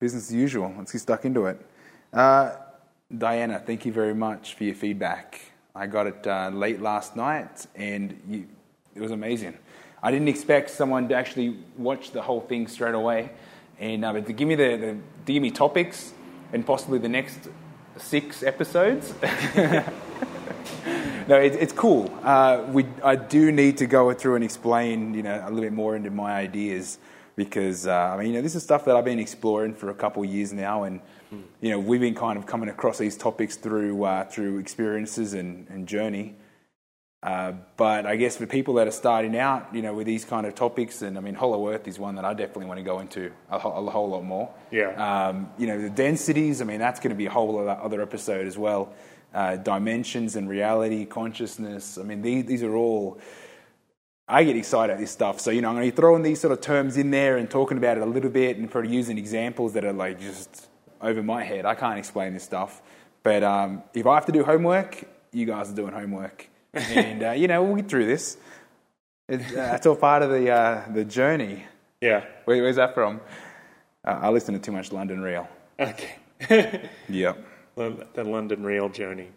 business as usual. Let's get stuck into it. Uh, Diana, thank you very much for your feedback. I got it uh, late last night, and you, it was amazing. I didn't expect someone to actually watch the whole thing straight away, and uh, but to give me the, the to give me topics and possibly the next six episodes. no, it, it's cool. Uh, we, I do need to go through and explain, you know, a little bit more into my ideas because uh, I mean, you know, this is stuff that I've been exploring for a couple of years now, and you know, we've been kind of coming across these topics through uh, through experiences and, and journey. Uh, but I guess for people that are starting out, you know, with these kind of topics, and I mean, Hollow Earth is one that I definitely want to go into a, whole, a whole lot more. Yeah. Um, you know, the densities. I mean, that's going to be a whole other episode as well. Uh, dimensions and reality, consciousness. I mean, these, these are all. I get excited at this stuff. So, you know, I'm going to be throwing these sort of terms in there and talking about it a little bit and probably using examples that are like just over my head. I can't explain this stuff. But um, if I have to do homework, you guys are doing homework. and, uh, you know, we'll get through this. It's, uh, it's all part of the, uh, the journey. Yeah. Where, where's that from? Uh, I listen to too much London Real. Okay. Yep. the, the London Real journey.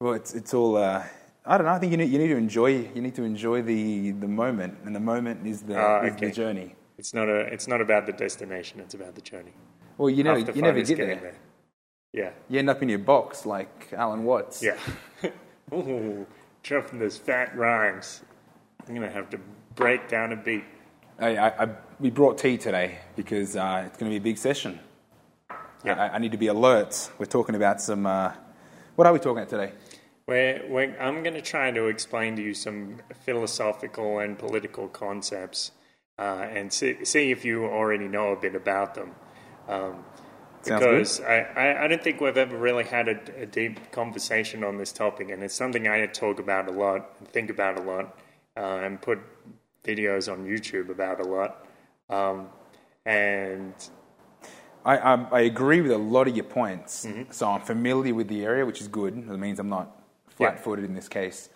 Well, it's, it's all. Uh, I don't know. I think you need, you need to enjoy. You need to enjoy the, the moment, and the moment is the, Ah, is okay. the journey. It's not a. It's not about the destination. It's about the journey. Well, you never you never get getting there. Yeah. You end up in your box like Alan Watts. Yeah. Ooh, dropping those fat rhymes. I'm gonna have to break down a beat. I, I, I, we brought tea today because uh, it's going to be a big session. Yeah. I, I need to be alert. We're talking about some. Uh, what are we talking about today? Where, where I'm going to try to explain to you some philosophical and political concepts, uh, and see, see if you already know a bit about them. Um, because I, I, I don't think we've ever really had a, a deep conversation on this topic, and it's something I talk about a lot, and think about a lot, uh, and put videos on YouTube about a lot. Um, and I, I, I agree with a lot of your points. Mm-hmm. So I'm familiar with the area, which is good. That means I'm not flat footed in this case.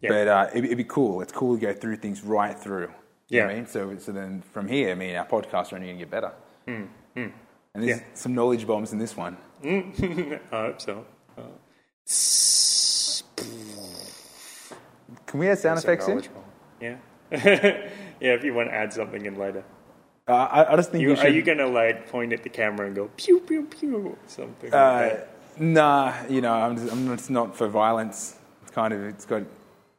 Yeah. But uh, it'd, it'd be cool. It's cool to go through things right through. You Yeah. I mean? So, so then from here, I mean, our podcasts are only going to get better. And there's Yeah. some knowledge bombs in this one. I hope so. Uh, Can we have sound effects in? Yeah. yeah, if you want to add something in later. Uh, I, I just think You, we are you going to like point at the camera and go pew pew pew something? uh, like that? Nah, you know, I'm, just, I'm it's not for violence. It's kind of it's got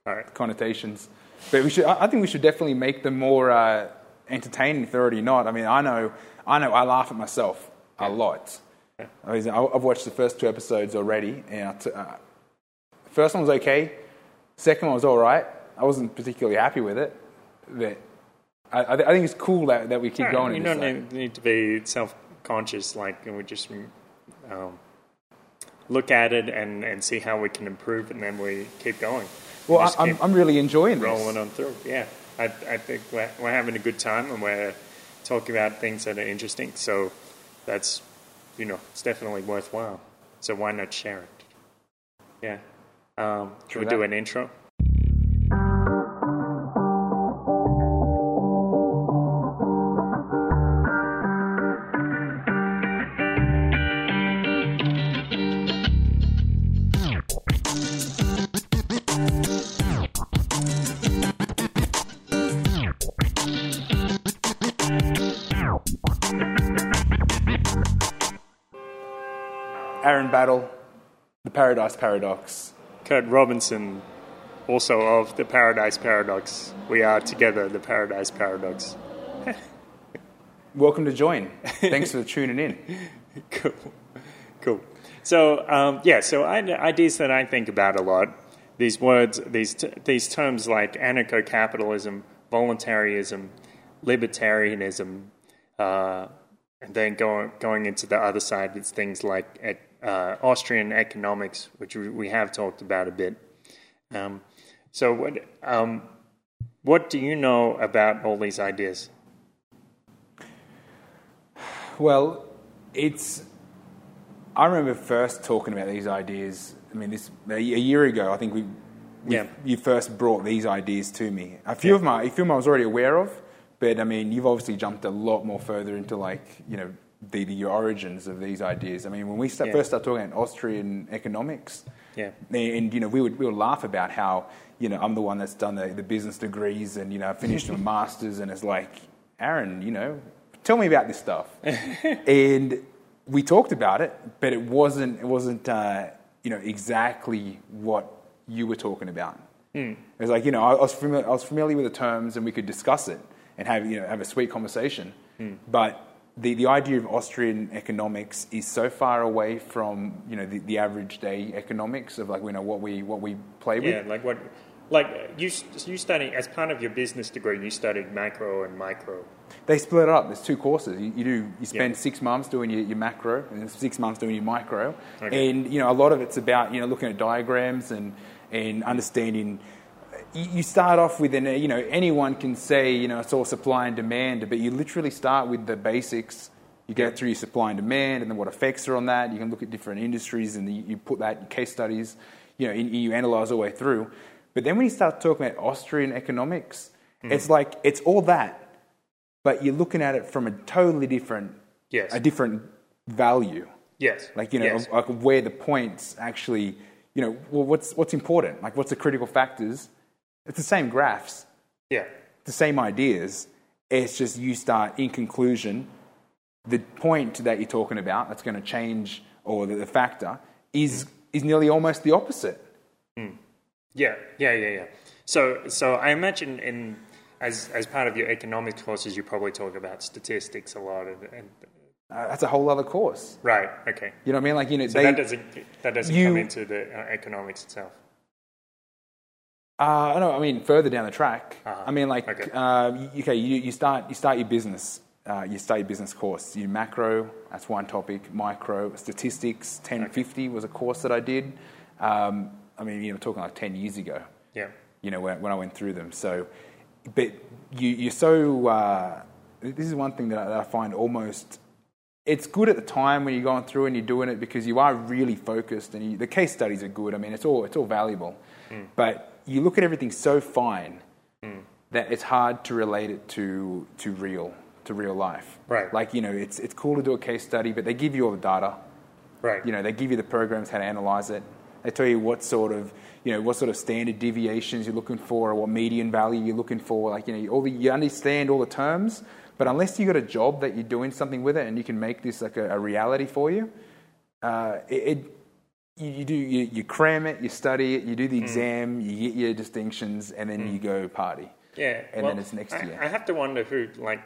right. connotations. But we should. I think we should definitely make them more uh, entertaining if they're already not. I mean, I know, I know, I laugh at myself a lot. I mean, I've watched the first two episodes already, and I t- uh, first one was okay. Second one was all right. I wasn't particularly happy with it, but I, I, th- I think it's cool that, that we keep Yeah, going. you don't need, need to be self conscious. Like, and we just um, look at it and, and see how we can improve, and then we keep going. Well, I, I'm, keep I'm really enjoying this. rolling on through. Yeah, I, I think we're, we're having a good time, and we're talking about things that are interesting. So that's, you know, it's definitely worthwhile. So why not share it? Yeah. Um, should we do an intro? The Paradise Paradox. Kurt Robinson, also of the Paradise Paradox. We are together, the Paradise Paradox. Welcome to join. Thanks for tuning in. cool, cool. So um, yeah, so I, ideas that I think about a lot. These words, these t- these terms like anarcho-capitalism, voluntarism, libertarianism, uh, and then going going into the other side, it's things like uh, Austrian economics, which we, we have talked about a bit. Um, so what um, what do you know about all these ideas? Well, it's. I remember first talking about these ideas. I mean, this a year ago. I think we, we Yeah. you first brought these ideas to me. A few of my, a few of them I was already aware of, but I mean, you've obviously jumped a lot more further into like you know the, the origins of these ideas. I mean, when we start, Yeah. first started talking about Austrian economics, Yeah. and you know, we would we would laugh about how you know I'm the one that's done the, the business degrees and you know finished my masters, and it's like Aaron, you know, tell me about this stuff. and we talked about it, but it wasn't it wasn't uh, you know exactly what you were talking about. It was like you know I was familiar, I was familiar with the terms, and we could discuss it and have you know have a sweet conversation, but. The, the idea of Austrian economics is so far away from you know the, the average day economics of like you know what we what we play with. Yeah, like what, like you you study as part of your business degree, you studied macro and micro. They split it up. There's two courses. You, you do you spend Yeah. six months doing your, your macro and six months doing your micro, Okay. and you know a lot of it's about you know looking at diagrams and and understanding. You start off with an you know anyone can say you know it's all supply and demand, but you literally start with the basics. You go through your supply and demand, and then what effects are on that. You can look at different industries, and you, you put that in case studies. You know, and you analyze all the way through. But then when you start talking about Austrian economics, Hmm. it's like it's all that, but you're looking at it from a totally different, Yes. a different value. Yes. Like you know, Yes. like where the points actually, you know, well, what's what's important? Like what's the critical factors? It's the same graphs, yeah. the same ideas. It's just you start in conclusion, the point that you're talking about that's going to change, or the, the factor is is nearly almost the opposite. Yeah, yeah, yeah, yeah. So, so I imagine in as as part of your economics courses, you probably talk about statistics a lot, and, and Uh, that's a whole other course. right, okay. You know what I mean? Like you know, So they, that doesn't that doesn't you- come into the uh, economics itself. Uh, no, I mean further down the track. Uh-huh. I mean, like, Okay. uh, you, okay, you, you start you start your business. Uh, you start your business course. You macro, that's one topic. Micro, statistics, 1050 was a course that I did. Um, I mean, you know, talking like 10 years ago. Yeah, You know, when, when I went through them. So, but you, you're so. Uh, this is one thing that I, that I find almost. It's good at the time when you're going through and you're doing it because you are really focused and you, the case studies are good. I mean, it's all it's all valuable, but you look at everything so fine that it's hard to relate it to to real to real life. Right. Like you know, it's it's cool to do a case study, but they give you all the data. right. You know, they give you the programs how to analyze it. They tell you what sort of, you know, what sort of standard deviations you're looking for, or what median value you're looking for. Like, you know, all the, you understand all the terms, but unless you've got a job that you're doing something with it and you can make this like a, a reality for you, uh, it, it you, you do you, you cram it, you study it, you do the exam, you get your distinctions, and then you go party. Yeah, and well, then it's next I, year. I have to wonder who, like,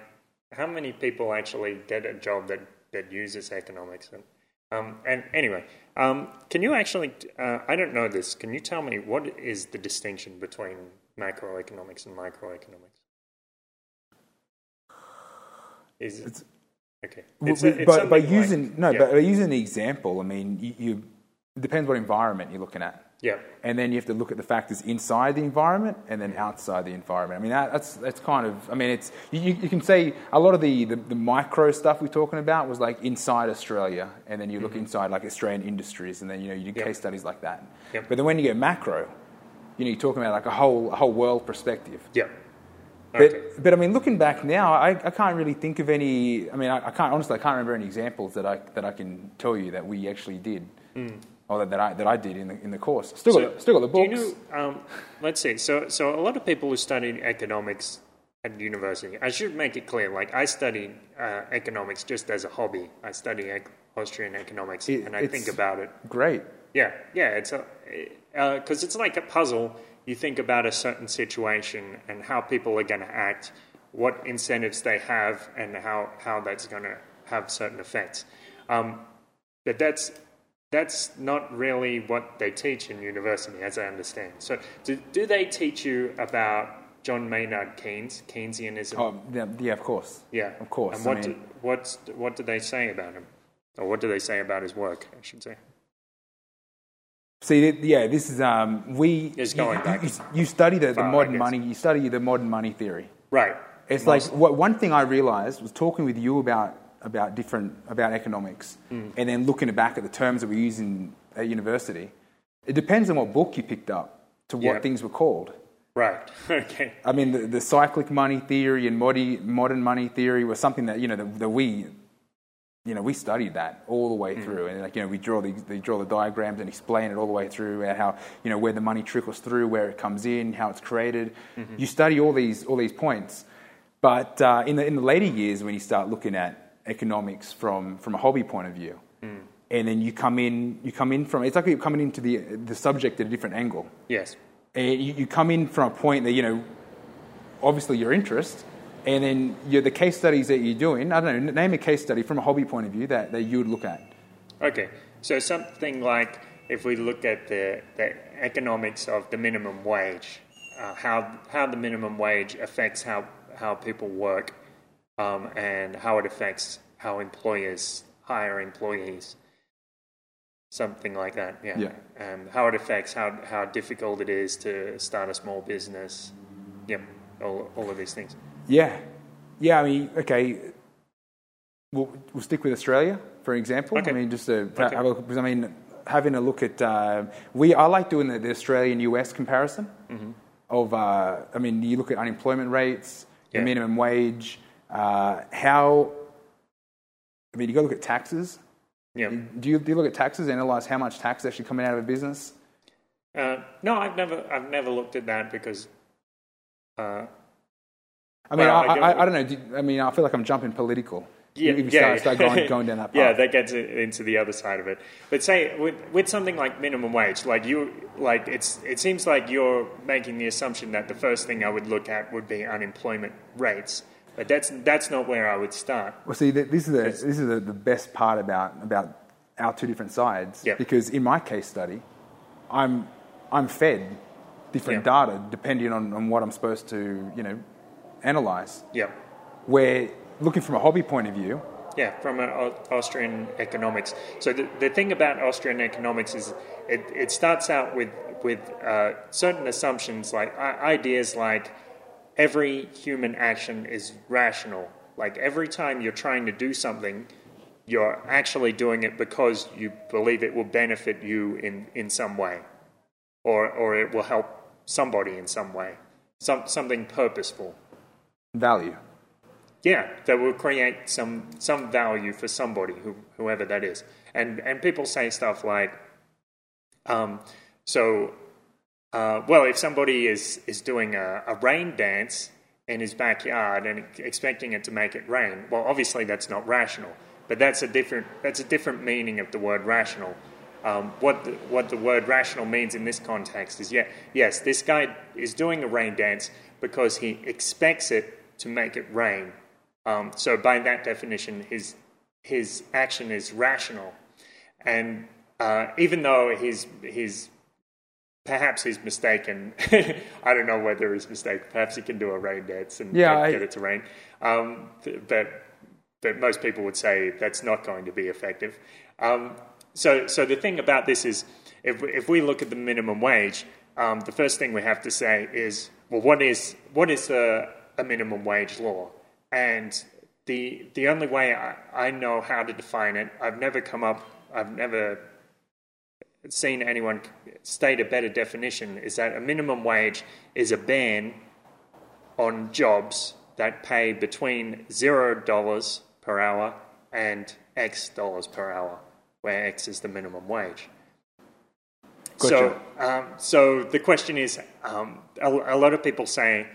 how many people actually get a job that that uses economics. And, um, and anyway, um, can you actually? Uh, I don't know this. Can you tell me what is the distinction between macroeconomics and microeconomics? Is it okay? Well, It's a- it's by, by like- using no, yeah, but by using the example, I mean, you, you it depends what environment you're looking at. yeah, and then you have to look at the factors inside the environment and then outside the environment. I mean, that, that's that's kind of. I mean, it's you, you can say a lot of the, the, the micro stuff we're talking about was like inside Australia, and then you look mm-hmm. inside like Australian industries, and then you know you do Yep. case studies like that. Yep. But then when you get macro, you know, you're talking about like a whole a whole world perspective. yeah. But, Okay. but I mean, looking back now, I, I can't really think of any. I mean, I, I can't honestly, I can't remember any examples that I that I can tell you that we actually did, mm. Or that, that I that I did in the in the course. Still got still got the books. You know, um, let's see. So, so a lot of people who studied economics at university, I should make it clear, like I studied uh, economics just as a hobby. I study ec- Austrian economics It- and I think about it. Great. Yeah, yeah, it's because it's like a puzzle. You think about a certain situation and how people are going to act, what incentives they have, and how, how that's going to have certain effects. Um, but that's that's not really what they teach in university, as I understand. So, do, do they teach you about John Maynard Keynes, Keynesianism? Oh, yeah, of course. yeah, of course. And I what mean- do, what's what do they say about him, or what do they say about his work? I should say. See, yeah, this is um, we. It's going you, back You, you study the, the far, I modern money. You study the modern money theory. Right. It's like what, one thing I realized was talking with you about about different about economics, Hmm. and then looking back at the terms that we use in at university. It depends on what book you picked up to what Yeah. things were called. Right. Okay. I mean, the, the cyclic money theory and modi, modern money theory was something that you know that, that we you know, we studied that all the way through, and like you know, we draw the they draw the diagrams and explain it all the way through, and how you know where the money trickles through, where it comes in, how it's created. You study all these all these points, but uh, in the in the later years, when you start looking at economics from from a hobby point of view, and then you come in you come in from it's like you're coming into the the subject at a different angle. Yes. And you, you come in from a point that you know, obviously your interest, and then you the case studies that you're doing. I don't know. Name a case study from a hobby point of view that, that you would look at. Okay, so something like if we look at the, the economics of the minimum wage, uh, how how the minimum wage affects how how people work, um, and how it affects how employers hire employees. Something like that, yeah. Yeah. Um, how it affects how how difficult it is to start a small business. Yep, all all of these things. Yeah, yeah. I mean, okay. We'll, we'll stick with Australia for example. Okay. I mean, just to Okay. have a look, because I mean, having a look at uh, we. I like doing the, the Australian US comparison Mm. of. Uh, I mean, you look at unemployment rates, Yeah. the minimum wage, uh, how. I mean, you got to look at taxes. Yeah. Do you, do you look at taxes, and analyze how much tax is actually coming out of a business? Uh, no, I've never I've never looked at that because. Uh, I mean, Well, I, I get I, I don't know. Do, I mean, I feel like I'm jumping political. Yeah, if you yeah, start, start going, going down that path. yeah, that gets into the other side of it. But say with with something like minimum wage, like you, like it's it seems like you're making the assumption that the first thing I would look at would be unemployment rates, but that's that's not where I would start. Well, see, this is the this is the, the best part about about our two different sides. Yep. Because in my case study, I'm I'm fed different Yeah. data depending on, on what I'm supposed to you know analyze. Yeah, Where looking from a hobby point of view, yeah, from an Austrian economics. So the the thing about Austrian economics is it it starts out with with uh, certain assumptions like ideas like every human action is rational. Like every time you're trying to do something, you're actually doing it because you believe it will benefit you in, in some way, or or it will help somebody in some way, some something purposeful. value. Yeah, that will create some some value for somebody, who, whoever that is. And and people say stuff like, um, so, uh, well, if somebody is is doing a, a rain dance in his backyard and expecting it to make it rain, well, obviously that's not rational. But that's a different that's a different meaning of the word rational. Um, what the, what the word rational means in this context is yeah, yes, this guy is doing a rain dance because he expects it to make it rain. Um, so by that definition, his his action is rational, and uh, even though he's he's perhaps he's mistaken. I don't know whether he's mistaken. Perhaps he can do a rain dance and Yeah, get, I- get it to rain. Um, but but most people would say that's not going to be effective. Um, so so the thing about this is, if we- if we look at the minimum wage, um, the first thing we have to say is, well, what is what is a, a minimum wage law? And the the only way I, I know how to define it, I've never come up, I've never seen anyone state a better definition is that a minimum wage is a ban on jobs that pay between zero dollars per hour and X dollars per hour, where X is the minimum wage. So, um, so the question is, um, a, a lot of people say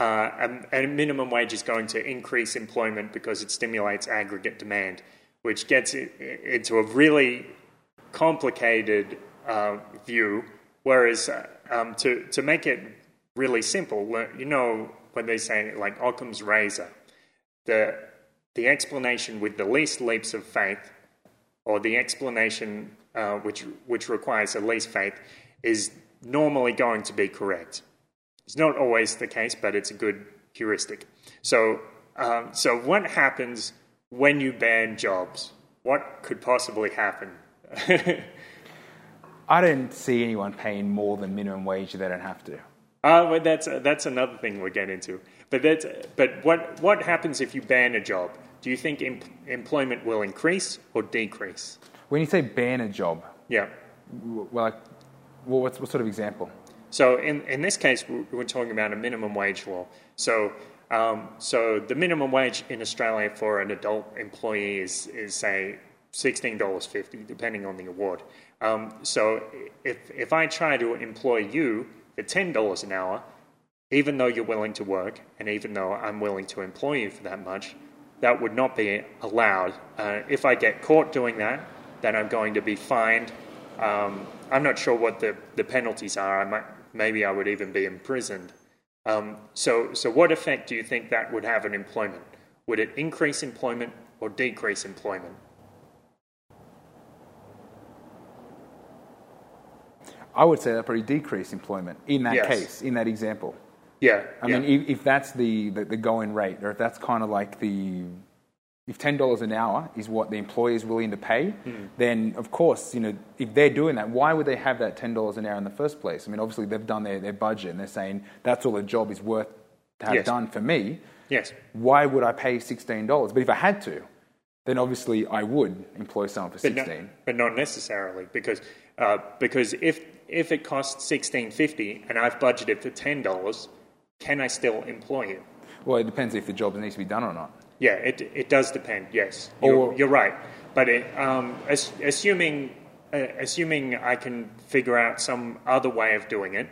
uh, a, a minimum wage is going to increase employment because it stimulates aggregate demand, which gets into a really complicated uh, view. Whereas um, to to make it really simple, you know when they say like Occam's razor, the the explanation with the least leaps of faith, or the explanation uh, which which requires the least faith, is normally going to be correct. It's not always the case, but it's a good heuristic. So, um, so what happens when you ban jobs? What could possibly happen? I don't see anyone paying more than minimum wage if they don't have to. Uh, well, that's that's another thing we'll get into. But that's but what what happens if you ban a job? Do you think em- employment will increase or decrease? When you say ban a job, Yeah. w- well, like, well, what's, what sort of example? So in in this case, we're we're talking about a minimum wage law. So Um, so the minimum wage in Australia for an adult employee is, is say $16.50, depending on the award. Um, so if, if I try to employ you for $10 an hour, even though you're willing to work, and even though I'm willing to employ you for that much, that would not be allowed. Uh, if I get caught doing that, then I'm going to be fined. Um, I'm not sure what the, the penalties are. I might, maybe I would even be imprisoned. Um, so, so what effect do you think that would have on employment? Would it increase employment or decrease employment? I would say that probably decrease employment in that Yes. case, in that example. Yeah. I yeah. mean, if, if that's the, the, the going rate, or if that's kind of like the, if ten dollars an hour is what the employer is willing to pay, Hmm. then of course, you know, if they're doing that, why would they have that ten dollars an hour in the first place? I mean, obviously they've done their, their budget and they're saying that's all the job is worth to have Yes. done for me. yes. Why would I pay sixteen dollars? But if I had to, then obviously I would employ someone for But not, sixteen. but not necessarily because uh, because if if it costs sixteen fifty and I've budgeted for ten dollars, can I still employ you? Well, it depends if the job needs to be done or not. Yeah, it it does depend. Yes, you're, Or- you're right. But it, um, as, assuming uh, assuming I can figure out some other way of doing it,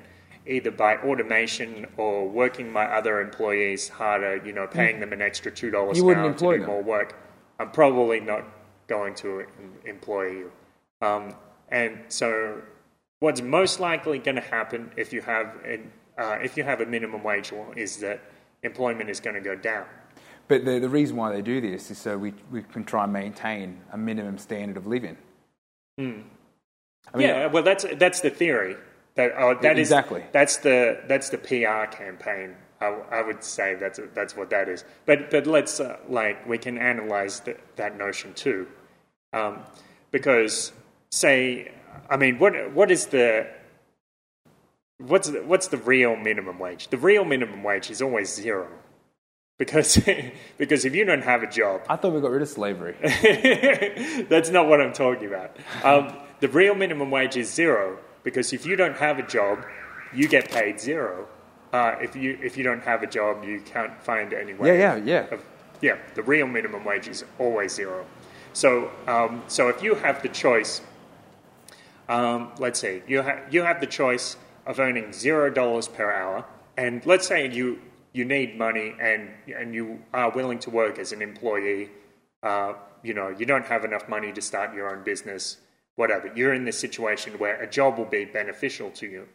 either by automation or working my other employees harder, you know, paying them an extra two dollars an hour to do them. more work, I'm probably not going to employ you. Um, and so, what's most likely going to happen if you have an, uh, if you have a minimum wage law is that employment is going to go down. But the, the reason why they do this is so we, we can try and maintain a minimum standard of living. I mean, yeah, well, that's that's the theory. That oh, that is- Exactly. that's the that's the PR campaign. I, I would say that's that's what that is. But but let's uh, like we can analyze th- that notion too, um, because say I mean what what is the what's the, what's the real minimum wage? The real minimum wage is always zero. Because, because if you don't have a job, I thought we got rid of slavery. That's not what I'm talking about. Um, the real minimum wage is zero because if you don't have a job, you get paid zero. Uh, if you if you don't have a job, you can't find any way. Yeah, yeah, yeah. Of, yeah, the real minimum wage is always zero. So um, so if you have the choice, um, let's say you ha- you have the choice of earning zero dollars per hour, and let's say you you need money and and you are willing to work as an employee. Uh, you know, you don't have enough money to start your own business, whatever. You're in this situation where a job will be beneficial to you.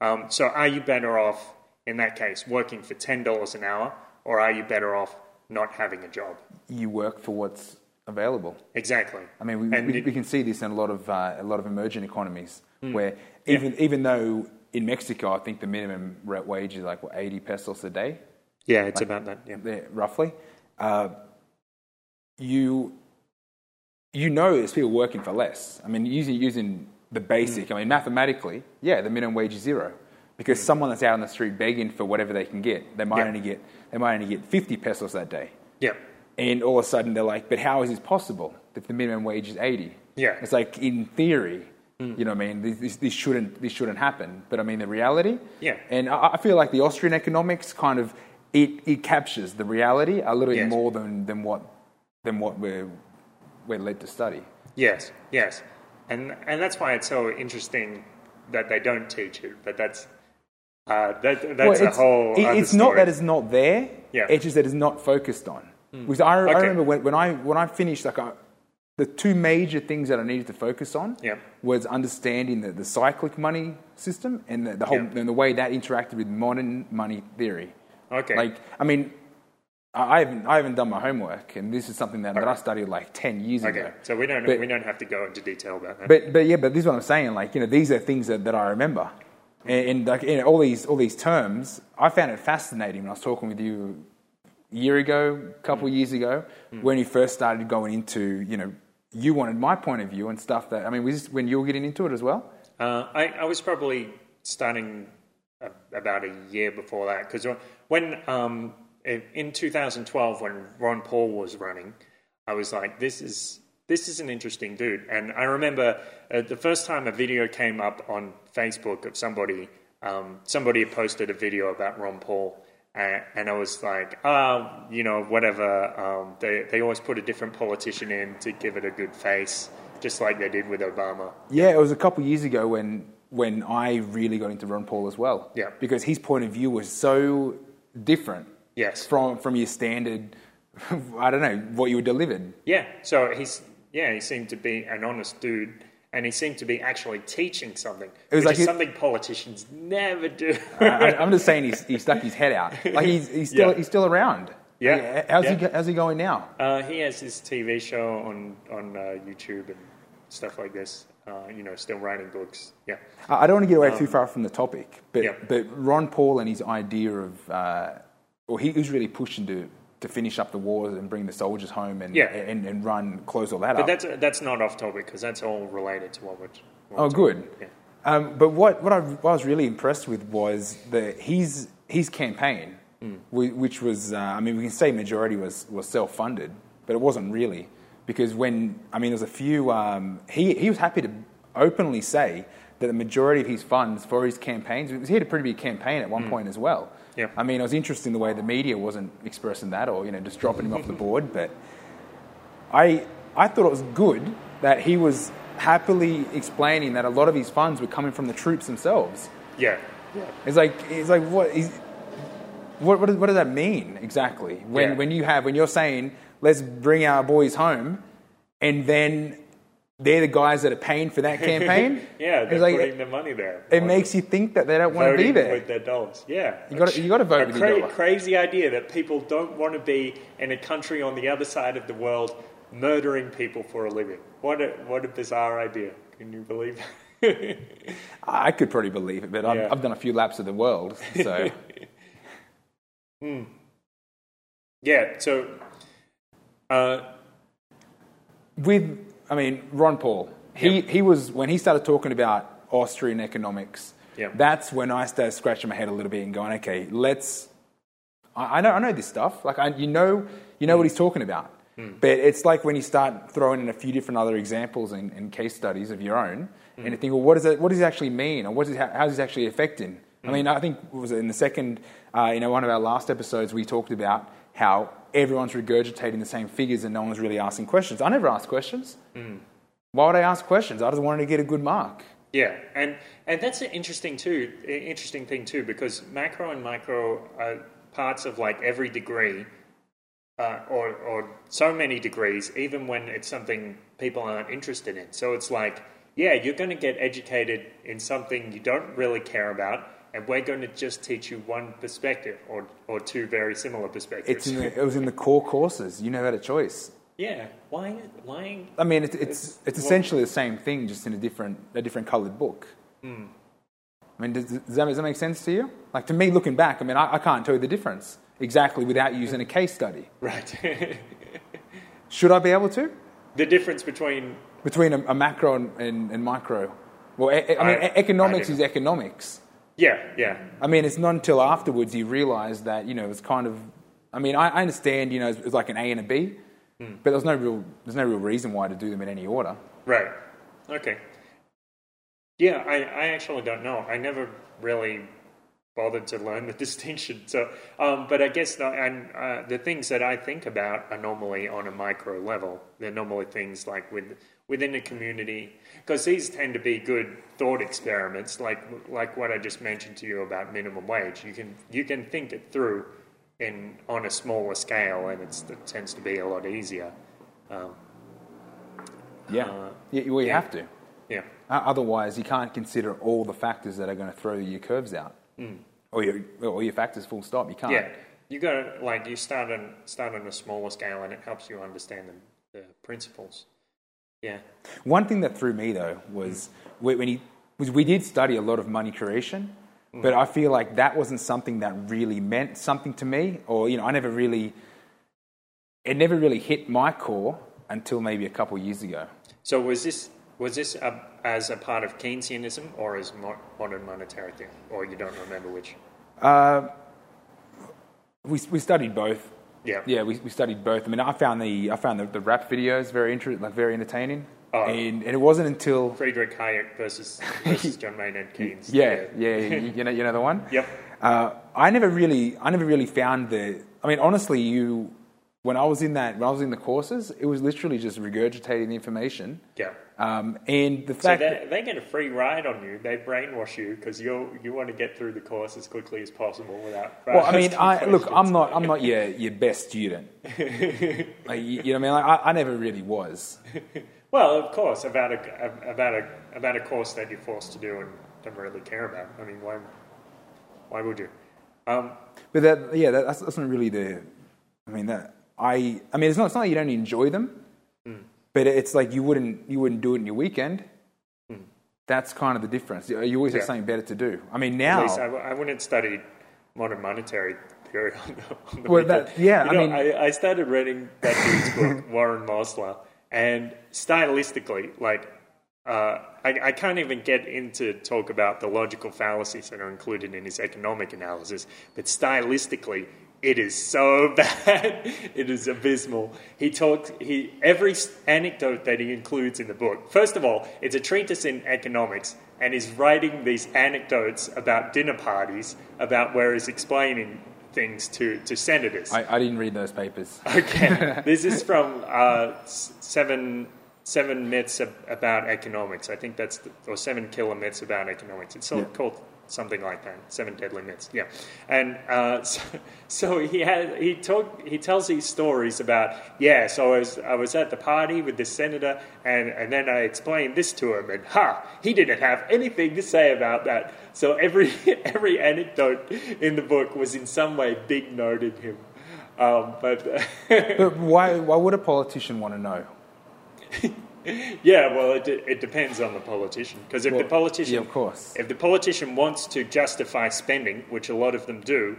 Um, so, are you better off in that case working for ten dollars an hour, or are you better off not having a job? You work for what's available. Exactly. I mean, we, we, it- we can see this in a lot of uh, a lot of emerging economies, Hmm. where even even though in Mexico, I think the minimum wage is like what eighty pesos a day, yeah, it's about that. Yeah. roughly. Uh, you you know there's people working for less. I mean, using using the basic. I mean, mathematically, yeah, the minimum wage is zero because someone that's out on the street begging for whatever they can get, they might Yeah. only get they might only get fifty pesos that day. Yeah. And all of a sudden they're like, but how is this possible if the minimum wage is 80? Yeah. It's like, in theory, you know what I mean, this, this, shouldn't, this shouldn't happen. But I mean, the reality, Yeah. and I, I feel like the Austrian economics kind of, it, it captures the reality a little bit Yes. more than, than what, than what we're, we're led to study. Yes, yes, and and that's why it's so interesting that they don't teach it. But that's uh, that that's Well, a whole. it- it's not that it's not there. Yeah. It's just that it's not focused on. Hmm. Because I, I Okay. remember when, when I when I finished like I, the two major things that I needed to focus on Yeah. was understanding the, the cyclic money system and the, the whole Yeah. and the way that interacted with modern money theory. Okay. Like I mean, I I haven't I haven't done my homework, and this is something that, that I studied like ten years okay, ago. so we don't But- we don't have to go into detail about that. But but yeah, but this is what I'm saying. Like you know, these are things that, that I remember, hmm. and, and like you know, all these all these terms, I found it fascinating when I was talking with you year ago, a couple of years ago, when you first started going into you know, you wanted my point of view and stuff that I mean, was this when you were getting into it as well? Uh, I, I was probably starting a, about a year before that because when um, in in 2012 when Ron Paul was running, I was like, this is this is an interesting dude. And I remember uh, the first time a video came up on Facebook of somebody um, somebody had posted a video about Ron Paul. And, and I was like, oh, you know, whatever. Um, they they always put a different politician in to give it a good face, just like they did with Obama. Yeah, it was a couple of years ago when when I really got into Ron Paul as well. Yeah. Because his point of view was so different Yes. from from your standard I don't know, what you were delivered. Yeah. So he's yeah, he seemed to be an honest dude, and he seemed to be actually teaching something, It was which like he- something politicians never do. I, I'm just saying he's, he stuck his head out. Like he's, he's still Yeah. he's still around. Yeah. How's he Yeah. go- how's he going now? Uh, he has his TV show on on uh, YouTube and stuff like this. Uh, you know, still writing books. Yeah, I don't want to get away too far from the topic, but Yeah. but Ron Paul and his idea of, uh, well, he was really pushing to to finish up the wars and bring the soldiers home and Yeah. and, and run close all that but up. But that's that's not off topic because that's all related to what we're. What Oh, good. Yeah. Um, but what, what, I, what I was really impressed with was the, his, his campaign, whi- which was, uh, I mean, we can say majority was, was self funded, but it wasn't really. Because when, I mean, there was a few, um, he, he was happy to openly say that the majority of his funds for his campaigns, he had a pretty big campaign at one point as well. Yeah. I mean, it was interesting the way the media wasn't expressing that or, you know, just dropping him off the board, but I, I thought it was good that he was happily explaining that a lot of his funds were coming from the troops themselves. Yeah. Yeah. It's like it's like what is what what does, what does that mean exactly? When Yeah. when you have when you're saying let's bring our boys home, and then they're the guys that are paying for that campaign. Yeah, they're like putting the money there. it makes you think that they don't want to be there. with their dollars. Yeah, You gotta- you gotta vote a with your dollar. Crazy idea that people don't want to be in a country on the other side of the world murdering people for a living. What a what a bizarre idea! Can you believe? I could probably believe it, but I've, I've done a few laps of the world, so yeah. So, uh, with I mean Ron Paul, he he was when he started talking about Austrian economics. Yeah. That's when I started scratching my head a little bit and going, okay, let's. I, I know I know this stuff. Like I, you know you know what mm. he's talking about. Mm. But it's like when you start throwing in a few different other examples and, and case studies of your own, and you mm. think, well, what does it what does it actually mean, or what is it, how is it actually affecting? I mean, I think it was in the second, uh, you know, one of our last episodes, we talked about how everyone's regurgitating the same figures and no one's really asking questions. I never ask questions. Why would I ask questions? I just wanted to get a good mark. Yeah, and and that's an interesting too, interesting thing too, because macro and micro are parts of like every degree, uh, or or so many degrees, even when it's something people aren't interested in. So it's like, yeah, you're going to get educated in something you don't really care about, and we're going to just teach you one perspective or or two very similar perspectives. It's in the, it was in the core courses. You never had a choice. yeah, why why I mean, it's it's, It's- it's well- essentially the same thing, just in a different a different coloured book. Hmm. I mean, does, does, that, does that make sense to you? Like to me, looking back, I mean, I, I can't tell you the difference exactly without using a case study. right? Should I be able to the difference between between a, a macro and, and, and micro? Well, e- I mean, I- economics is economics. Yeah yeah I mean, it's not until afterwards you realise that you know it's kind of. I mean, I, I understand you know it's, it's like an A and a B, but there's no real there's no real reason why to do them in any order. Right. Okay. Yeah, I, I actually don't know. I never really bothered to learn the distinction. So, um, but I guess the, and uh, the things that I think about are normally on a micro level. They're normally things like with within a community, because these tend to be good thought experiments, like like what I just mentioned to you about minimum wage. You can you can think it through in on a smaller scale, and it's, it tends to be a lot easier. Um, Yeah, Uh, yeah well, you yeah. have to. yeah. Uh, Otherwise, you can't consider all the factors that are going to throw your curves out, or your or your factors. Full stop. You can't. Yeah, you got to like you start on start on a smaller scale, and it helps you understand the, the principles. Yeah, One thing that threw me though was when when he was we did study a lot of money creation, but I feel like that wasn't something that really meant something to me, or you know, I never really. It never really hit my core until maybe a couple years ago. So was this was this a, as a part of Keynesianism or as mo- modern monetary theory, or you don't remember which? Uh, we we studied both. Yeah. Yeah, we, we studied both. I mean, I found the I found the, the rap videos very inter- like very entertaining, Oh. and and it wasn't until Friedrich Hayek versus versus John Maynard Keynes. yeah yeah, you, you know you know the one. Yep. Uh, I never really, I never really found the. I mean, honestly, you when I was in that, when I was in the courses, it was literally just regurgitating the information. Yeah. Um, and the So fact they, that, they get a free ride on you. They brainwash you because you you want to get through the course as quickly as possible without. well, I mean, I look, I'm not, I'm not your your best student. like, you, you know what I mean? Like, I, I never really was. Well, of course, about a about a about a course that you're forced to do and don't really care about. I mean, why why would you? Um, But that, yeah, that, that's, that's not really the. I mean, that I, I mean, it's not, it's not that you don't enjoy them. But it's like you wouldn't, you wouldn't do it in your weekend. That's kind of the difference. You always have Hmm. Something better to do. I mean, now, I, I, wouldn't study modern monetary theory on the, on the Well, weekend. that- yeah, You I know, mean- I, I started reading that dude's book, Warren Mosler, and stylistically, like, uh, I, I can't even get into talk about the logical fallacies that are included in his economic analysis, but stylistically, it is so bad. it is abysmal. He talks. He every anecdote that he includes in the book. First of all, it's a treatise in economics, and he's writing these anecdotes about dinner parties, about where he's explaining things to to senators. I, I didn't read those papers. Okay, this is from uh, seven seven myths ab- about economics. I think that's the, or seven killer myths about economics. It's Yeah. called something like that. Seven deadly myths. Yeah, and uh, so, so he had he talk he tells these stories about yeah. So I was I was at the party with this senator, and and then I explained this to him, and ha, he didn't have anything to say about that. So every every anecdote in the book was in some way big noting him. Um, but But why, why would a politician want to know? Yeah, well, it, it depends on the politician. Because if Well, the politician, yeah, of course. if the politician wants to justify spending, which a lot of them do,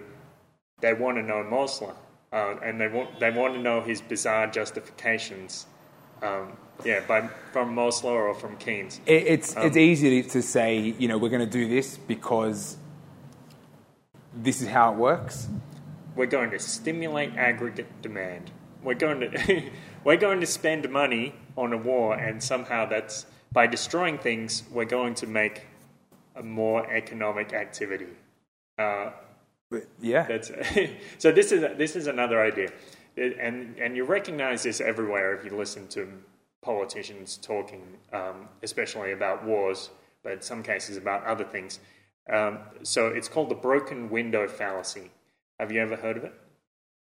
they want to know Mosler, uh, and they want they want to know his bizarre justifications. Um, yeah, by from Mosler or from Keynes. It, it's Um, it's easy to, to say, you know, we're going to do this because this is how it works. We're going to stimulate aggregate demand. We're going to we're going to spend money on a war, and somehow that's by destroying things. We're going to make a more economic activity. Uh, yeah, that's so. This is this is another idea, and and you recognize this everywhere if you listen to politicians talking, um, especially about wars, but in some cases about other things. Um, so it's called the broken window fallacy. Have you ever heard of it?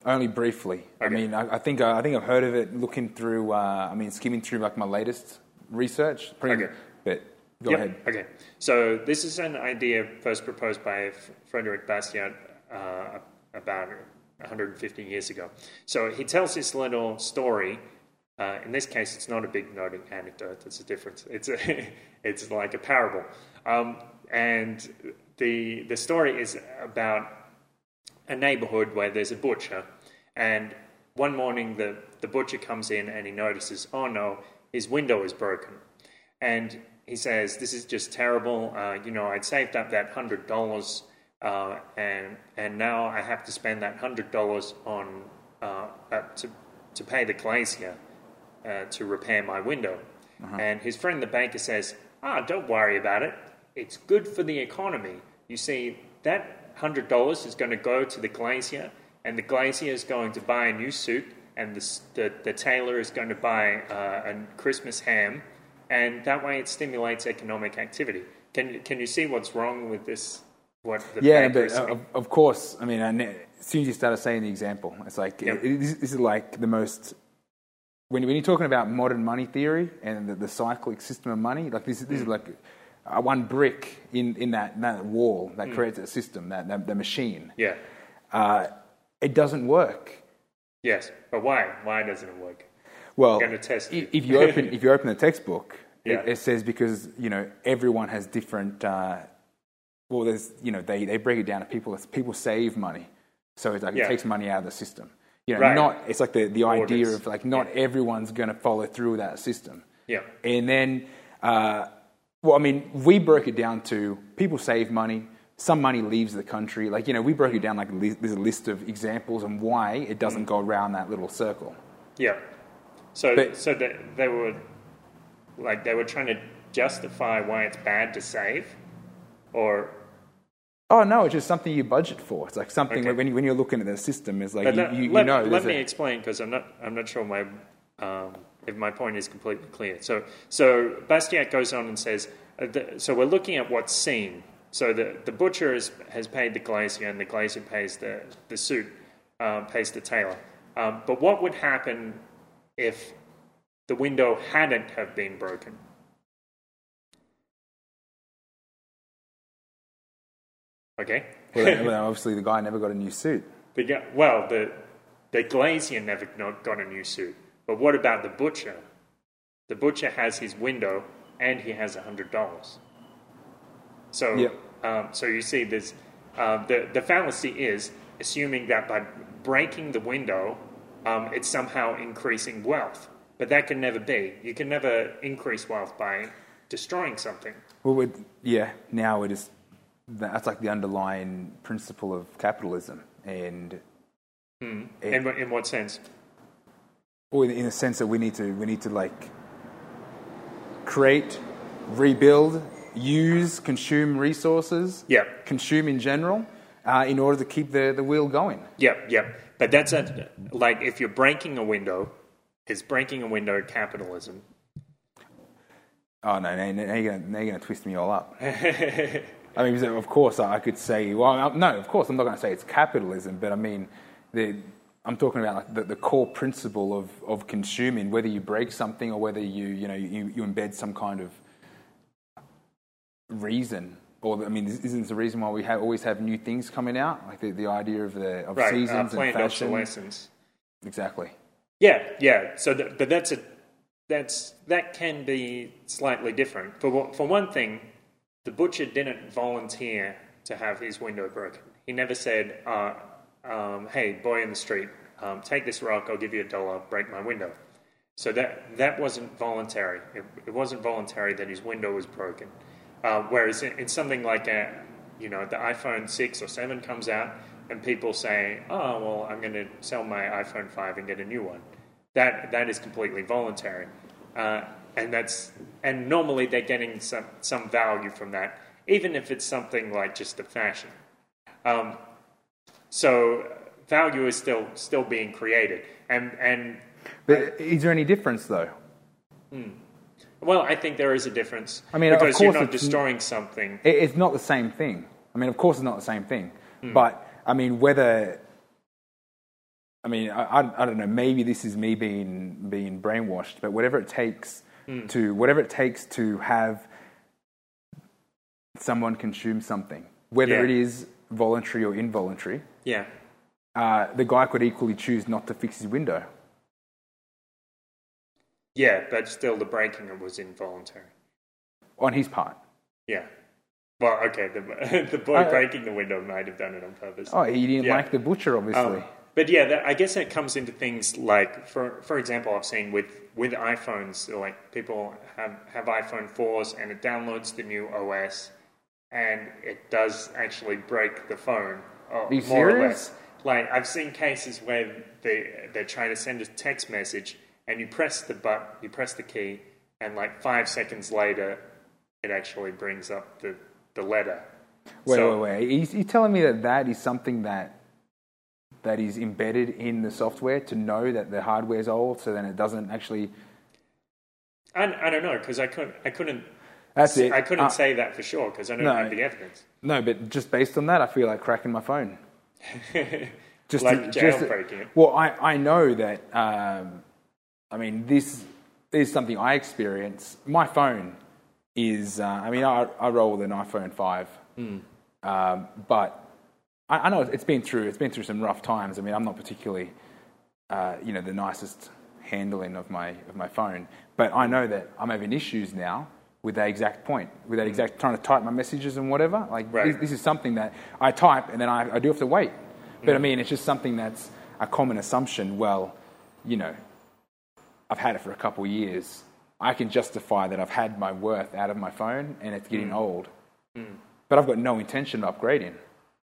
Only briefly. I mean, I, I think I, I think I've heard of it looking through. Uh, I mean, skimming through like my latest research. Pretty, Okay. But go Yep. ahead. Okay. So this is an idea first proposed by Frederick Bastiat uh, about 150 years ago. So he tells this little story. Uh, in this case, it's not a big noting anecdote. That's a difference. It's a, it's like a parable. Um, and the the story is about a neighborhood where there's a butcher, and one morning the, the butcher comes in and he notices, oh no, his window is broken. And he says, This is just terrible. Uh, you know, I'd saved up that hundred dollars, uh, and and now I have to spend that hundred dollars on uh, uh, to to pay the glazier uh, to repair my window. And his friend the banker says, Ah, don't worry about it. It's good for the economy. You see, that hundred dollars is going to go to the glazier, and the glazier is going to buy a new suit, and the the, the tailor is going to buy uh, a Christmas ham, and that way it stimulates economic activity. Can can you see what's wrong with this? What the Yeah, but uh, of, of course. I mean, as soon as you started saying the example, it's like Yep. it, this, this is like the most. When, when you're talking about modern money theory and the, the cyclic system of money, like this, this is like uh, one brick in, in that, that wall that creates a system, that, that the machine. yeah. Uh, it doesn't work. Yes, but why? Why doesn't it work? Well, Gonna test i- you. if you open if you open the textbook, Yeah. it, it says because you know everyone has different. Uh, well, there's you know they, they break it down to people. People save money, so it's like Yeah. it takes money out of the system. You know, Right. not it's like the the idea of like not everyone's going to follow through that system. Yeah. And then, uh, well, I mean, we broke it down to people save money. Some money leaves the country. Like, you know, we broke it down like li- there's a list of examples and why it doesn't go around that little circle. Yeah. So, But- so they, they were like they were trying to justify why it's bad to save, or Oh no, it's just something you budget for. It's like something Okay. when, you, when you're looking at the system, it's like you, let, you, you let- know. let me a- explain because I'm not I'm not sure my um, if my point is completely clear. So so Bastiat goes on and says uh, the, so we're looking at what's seen. So the the butcher has, has paid the glazier and the glazier pays the the suit uh, pays the tailor. Um, but what would happen if the window hadn't have been broken? Okay. well, obviously, the guy never got a new suit. The well, the the glazier never got a new suit. But what about the butcher? The butcher has his window and he has a hundred dollars. So, Yep. um, so you see, there's uh, the the fallacy is assuming that by breaking the window, um, it's somehow increasing wealth. But that can never be. You can never increase wealth by destroying something. Well, yeah, now it is. That's like the underlying principle of capitalism, and In, It- wh- in what sense? Or in, in the sense that we need to we need to like create, rebuild, use, consume resources, Yeah. consume in general, uh, in order to keep the, the wheel going. Yep, yep. But that's a, like if you're breaking a window, is breaking a window capitalism? Oh no! Now, now you're gonna now you're gonna twist me all up. I mean, of course, I could say, well, no, of course, I'm not going to say it's capitalism, but I mean, the, I'm talking about like the, the core principle of, of consuming, whether you break something or whether you, you know, you, you embed some kind of reason. Or, I mean, isn't the reason why we have, always have new things coming out? Like the, the idea of the of Right, uh, seasons and planned fashion. Exactly. Yeah, yeah. So, th- but that's a that's that can be slightly different. For one- for one thing, the butcher didn't volunteer to have his window broken. He never said, uh, um, "Hey, boy in the street, um, take this rock. I'll give you a dollar. Break my window." So that that wasn't voluntary. It, it wasn't voluntary that his window was broken. Uh, whereas in, in something like a, you know, the iPhone six or seven comes out, and people say, "Oh, well, I'm going to sell my iPhone five and get a new one." That that is completely voluntary, uh, and that's and normally they're getting some some value from that, even if it's something like just the fashion. Um, so value is still still being created, and and But is there any difference, though? well, I think there is a difference. I mean, of because you're not destroying something. It's not the same thing. I mean, of course, it's not the same thing. Hmm. But I mean, whether I mean, I, I, don't know. Maybe this is me being being brainwashed, but whatever it takes Hmm. to whatever it takes to have someone consume something, whether Yeah. it is voluntary or involuntary, Yeah, uh, the guy could equally choose not to fix his window. yeah, but still, the breaking was involuntary. On his part. Yeah. Well, okay, the the boy Uh, breaking the window might have done it on purpose. Oh, he didn't Yeah. like the butcher, obviously. Um, but yeah, that, I guess it comes into things like, for for example, I've seen with with iPhones, like people have have iPhone fours and it downloads the new OS, and it does actually break the phone, uh, you more or less. Like I've seen cases where they they're trying to send a text message, and you press the button, you press the key, and like five seconds later, it actually brings up the the letter. Wait, So- wait, wait. He's, he's telling me that that is something that that is embedded in the software to know that the hardware is old, so then it doesn't actually. I, I don't know because I couldn't I couldn't That's it. I couldn't Uh, say that for sure because I don't no. have the evidence. No, but just based on that, I feel like cracking my phone. Just Like to- jailbreaking it. well, I, I know that. Um, I mean, this is something I experience. My phone is. Uh, I mean, I, I roll with an iPhone five, Hmm. um, but I, I know it's been through. It's been through some rough times. I mean, I'm not particularly, uh, you know, the nicest handling of my of my phone, but I know that I'm having issues now with that exact point, with that exact trying to type my messages and whatever. Like Right. this, this is something that I type and then I, I do have to wait. But I mean, it's just something that's a common assumption. Well, you know, I've had it for a couple of years. I can justify that I've had my worth out of my phone and it's getting mm. old. Mm. But I've got no intention of upgrading.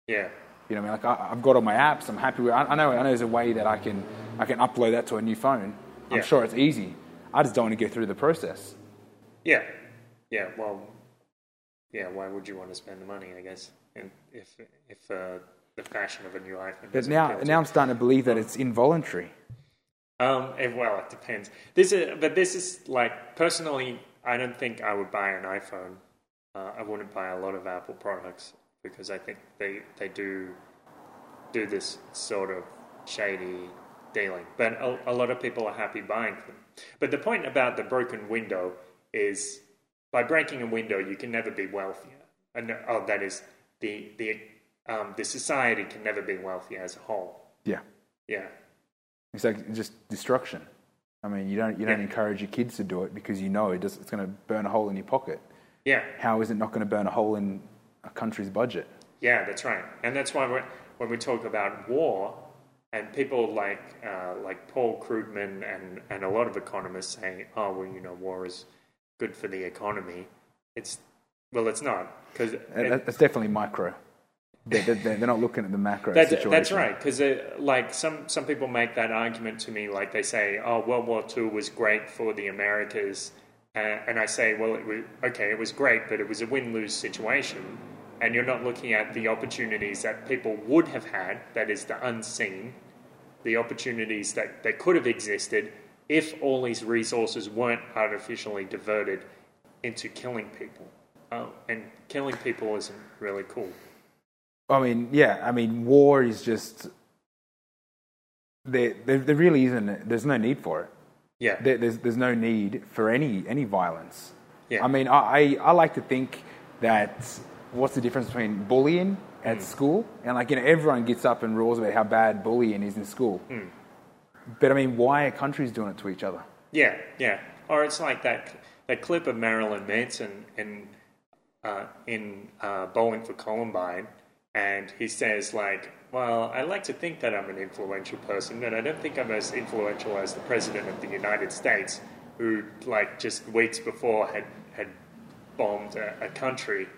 Yeah, You know, what I mean, like I, I've got all my apps. I'm happy with. I, I know. I know there's a way that I can I can upload that to a new phone. I'm sure it's easy. I just don't want to go through the process. yeah, yeah. Well, yeah. Why would you want to spend the money? I guess. in, if if uh, the fashion of a new iPhone. But now, now I'm starting to believe that it's involuntary. Um, well, it depends. This is, but this is like personally, I don't think I would buy an iPhone. Uh, I wouldn't buy a lot of Apple products because I think they they do do this sort of shady dealing. But a, a lot of people are happy buying them. But the point about the broken window is by breaking a window, you can never be wealthier. And oh, that is the the um, the society can never be wealthy as a whole. Yeah. Yeah. It's like just destruction. I mean, you don't you don't Yeah. encourage your kids to do it because you know it does, it's going to burn a hole in your pocket. Yeah. How is it not going to burn a hole in a country's budget? Yeah, that's right, and that's why when we talk about war, and people like uh, like Paul Krugman and and a lot of economists saying, oh well, you know, war is good for the economy. It's well, it's not because And That's definitely micro. They're, they're, they're not looking at the macro That's, situation. that's right, because like some some people make that argument to me, like they say, "Oh, World War II was great for the Americas," uh, and I say, "Well, it was, okay, it was great, but it was a win lose situation, and you're not looking at the opportunities that people would have had. That is the unseen, the opportunities that that could have existed if all these resources weren't artificially diverted into killing people. Oh, and killing people isn't really cool. I mean, yeah. I mean, war is just there. There, there really isn't. There's no need for it. Yeah, There, there's there's no need for any any violence. Yeah. I mean, I, I I like to think that what's the difference between bullying at Mm. school and like you know everyone gets up and roars about how bad bullying is in school. Mm. But I mean, why are countries doing it to each other? Yeah, yeah. Or it's like that that clip of Marilyn Manson in uh, in uh, Bowling for Columbine, and he says like, "Well, I like to think that I'm an influential person, but I don't think I'm as influential as the president of the United States, who like just weeks before had had bombed a, a country,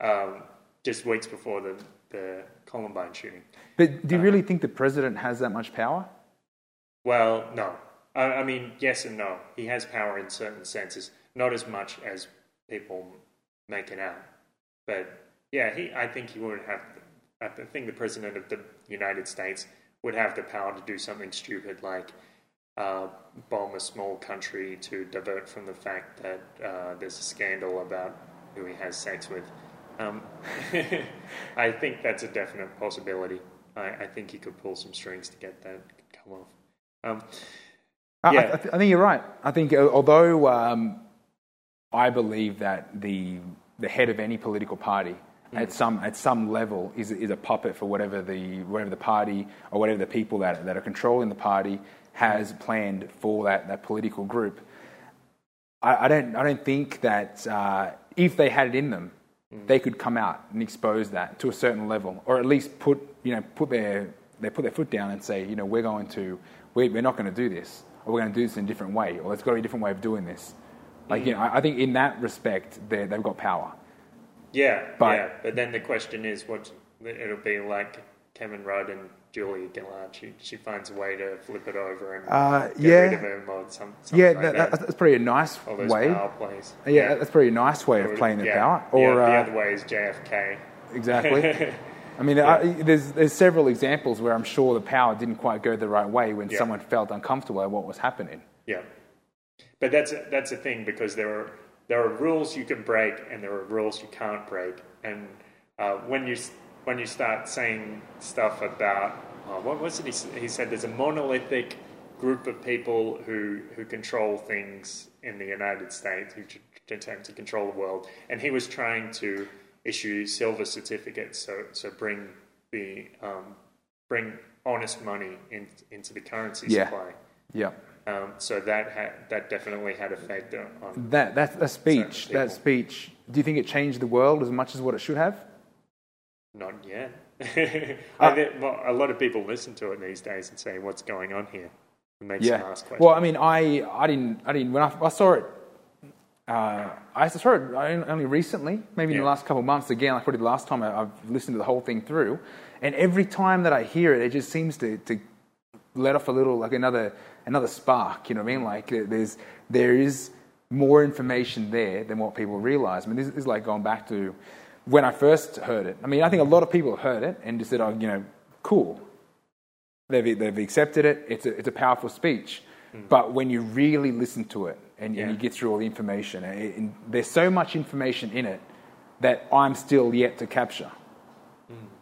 um, just weeks before the the Columbine shooting." But do you really think the president has that much power? Well, no. I, I mean, yes and no. He has power in certain senses, not as much as people make it out. But yeah, he. I think he would have. I think the president of the United States would have the power to do something stupid like uh, bomb a small country to divert from the fact that uh, there's a scandal about who he has sex with. Um, I think that's a definite possibility. I, I think he could pull some strings to get that come off. Um, I, Yeah. I, I th- I think you're right. I think uh, although um, I believe that the the head of any political party Mm. at some at some level is is a puppet for whatever the whatever the party or whatever the people that that are controlling the party has planned for that that political group. I, I don't I don't think that uh, if they had it in them, Mm. they could come out and expose that to a certain level, or at least put you know put their they put their foot down and say you know we're going to we're, we're not going to do this, or we're going to do this in a different way, or there's got to be a different way of doing this. Like you know, I, I think in that respect they they've got power. yeah, But- yeah. But then the question is, what it'll be like Kevin Rudd and Julia Gillard. She she finds a way to flip it over and Uh, get yeah. rid of him or some, something Yeah, like that, that. that, that's probably a nice All those way. power plays. Yeah, that's probably a nice way of playing the yeah. power. Yeah, Or the uh, other way is JFK. Exactly. I mean, I, there's there's several examples where I'm sure the power didn't quite go the right way when Yeah. someone felt uncomfortable at what was happening. Yeah, but that's a, that's the thing because there are there are rules you can break and there are rules you can't break. And uh, when you when you start saying stuff about oh, what was it he, he said? There's a monolithic group of people who who control things in the United States who attempt to control the world, and he was trying to issue silver certificates, so so bring the um, bring honest money in, into the currency Yeah. supply. Yeah. Um, so that had, that definitely had effect on. That, that, that speech, that speech, do you think it changed the world as much as what it should have? Not yet. I think, well, a lot of people listen to it these days and say, "What's going on here?" It makes them ask questions. Well, I mean, I, I didn't, I didn't, when I, I saw it, uh, I it only recently, maybe in the last couple of months again, like probably the last time I, I've listened to the whole thing through. And every time that I hear it, it just seems to, to let off a little, like another, another spark, you know what I mean? Like there's, there is more information there than what people realize. I mean, this is like going back to when I first heard it. I mean, I think a lot of people have heard it and just said, oh, you know, cool. They've, they've accepted it. It's a, it's a powerful speech. But when you really listen to it and, Yeah. and you get through all the information, and there's so much information in it that I'm still yet to capture.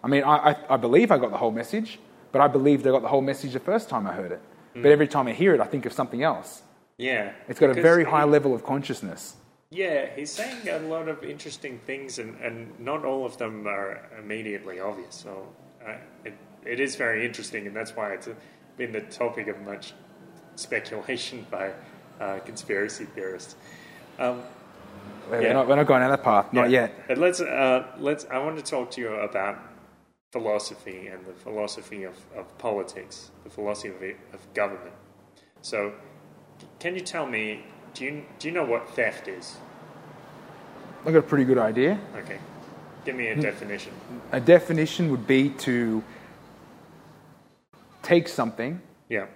I mean, I, I, I believe I got the whole message, but I believed I got the whole message the first time I heard it. But every time I hear it, I think of something else. Yeah. It's got a very he- high level of consciousness. Yeah, he's saying a lot of interesting things, and, and not all of them are immediately obvious. So uh, it, it is very interesting, and that's why it's been the topic of much speculation by uh, conspiracy theorists. Um, We're, Yeah. not, we're not going down that path, not yeah. yet. But let's uh, let's. I want to talk to you about philosophy and the philosophy of, of politics, the philosophy of government. So, can you tell me? Do you do you know what theft is? I've got a pretty good idea. Okay, give me a Hmm. definition. A definition would be to take something Yeah,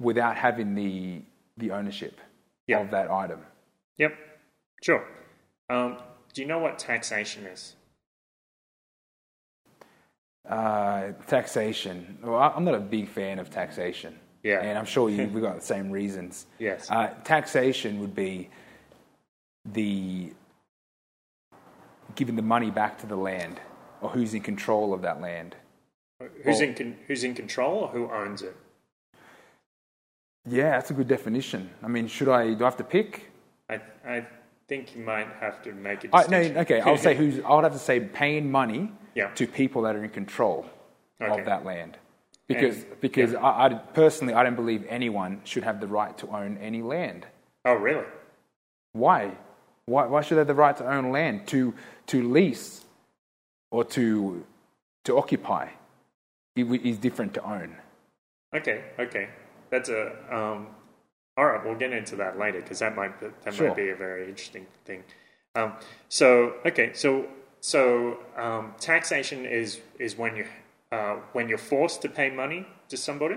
without having the, the ownership Yeah. of that item. yep, sure. Um, do you know what taxation is? Uh, taxation. Well, I'm not a big fan of taxation. Yeah. And I'm sure you, we got the same reasons. Yes. Uh, taxation would be the giving the money back to the land or who's in control of that land. Who's in con- who's in control or who owns it? Yeah, that's a good definition. I mean, should I, do I have to pick? I I think you might have to make a I, distinction. no, okay, I'll say who's, I would have to say paying money Yeah. to people that are in control Okay. of that land. Because, And- because I, I, personally, I don't believe anyone should have the right to own any land. Oh, really? Why? Why, why should they have the right to own land? To, to lease or to, to occupy It is different to own. Okay, okay. That's a um, all right. We'll get into that later because that might be, that Sure. might be a very interesting thing. Um, so okay, so so um, taxation is is when you uh, when you're forced to pay money to somebody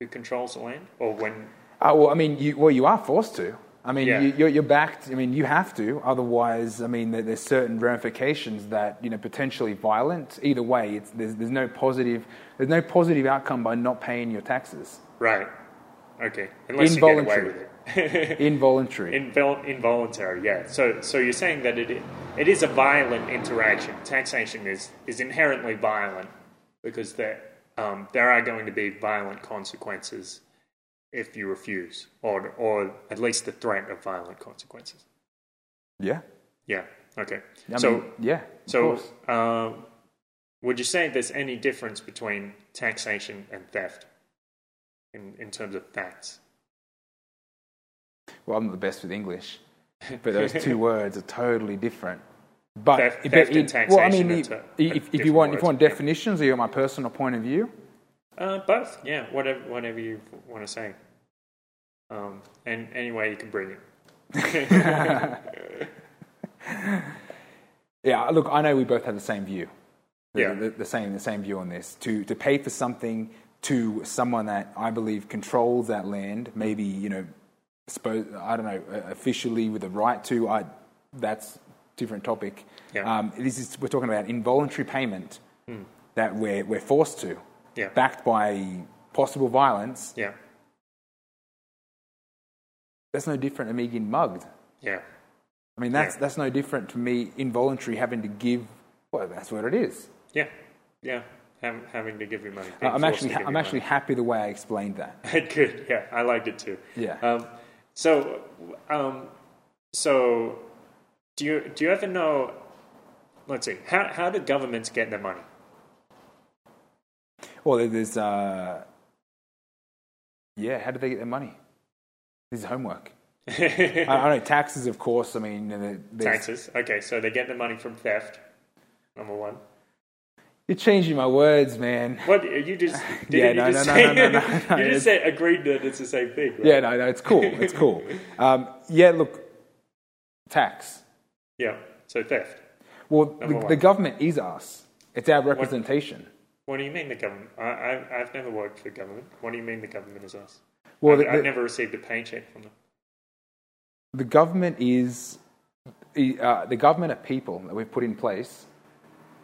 who controls the land, or when Uh, well, I mean, you, well, you are forced to. I mean, Yeah. you, you're, you're backed. I mean, you have to. Otherwise, I mean, there, there's certain ramifications that you know potentially violent. Either way, it's, there's, there's no positive. There's no positive outcome by not paying your taxes. right? Okay, unless you get away Involuntary. with it. Involuntary. Invol- involuntary, yeah. So, so you're saying that it it is a violent interaction. Taxation is is inherently violent because there um, there are going to be violent consequences if you refuse, or or at least the threat of violent consequences. yeah. Yeah. Okay. I so mean, yeah. so uh, would you say there's any difference between taxation and theft in in terms of facts? well, I'm not the best with English, but those two words are totally different. But, Theft- but theft it- well, I mean, if, if, if you want, if you want yeah. definitions or you want my personal point of view, Uh, both, yeah. Whatever, whatever you want to say. Um, and any way you can bring it. Yeah, look, I know we both have the same view. The, Yeah. the, the same, the same view on this. To to pay for something to someone that I believe controls that land, maybe you know, suppose I don't know, officially with the right to. I that's different topic. Yeah. Um, this is we're talking about involuntary payment that we're we're forced to, Yeah. backed by possible violence. Yeah, That's no different to me getting mugged. yeah, I mean, that's Yeah. that's no different to me involuntary having to give. Well, that's what it is. yeah, yeah. Hav- having to give you money. Uh, I'm actually I'm actually happy the way I explained that. Good, yeah. I liked it too. Yeah. Um, so, um, so do you do you ever know? Let's see. How how do governments get their money? Well, there's uh, yeah. How do they get their money? This is homework. I, I know taxes, of course. I mean, Taxes. Okay, so they get the money from theft. Number one. You're changing my words, man. What you just Yeah, you no, just no, no, no, no, no, no, you just said agreed that it's the same thing. Right? Yeah, no, no. It's cool. It's cool. Um, yeah, look, tax. Yeah. So theft. Well, the, the government is us. It's our representation. What do you mean the government? I, I I've never worked for government. What do you mean the government is us? Well, I've never received a paycheck from them. The government is uh, the government of people that we've put in place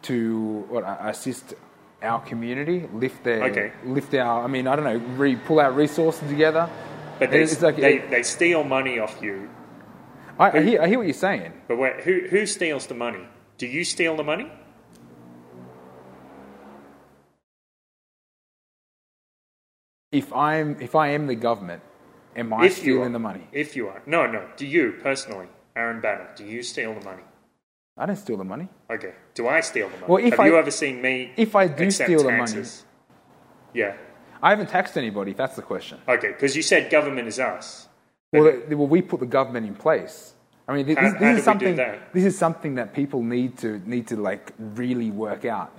to what, assist our community, lift their, Okay. lift our. I mean, I don't know, re, pull our resources together. But they, It's like- they, they steal money off you. I, I, hear, I hear what you're saying. But wait, who, who steals the money? Do you steal the money? If I'm, if I am the government, am I if stealing are. the money? If you are. No, no. Do you, personally, Aaron Banner, do you steal the money? I don't steal the money. Okay. Do I steal the money? Well, if Have you ever seen me if I do steal the money- Yeah. I haven't taxed anybody. That's the question. Okay, because you said government is us. Well, the- well, we put the government in place. I mean, this, How- this how is something. that? This is something that people need to need to like really work out.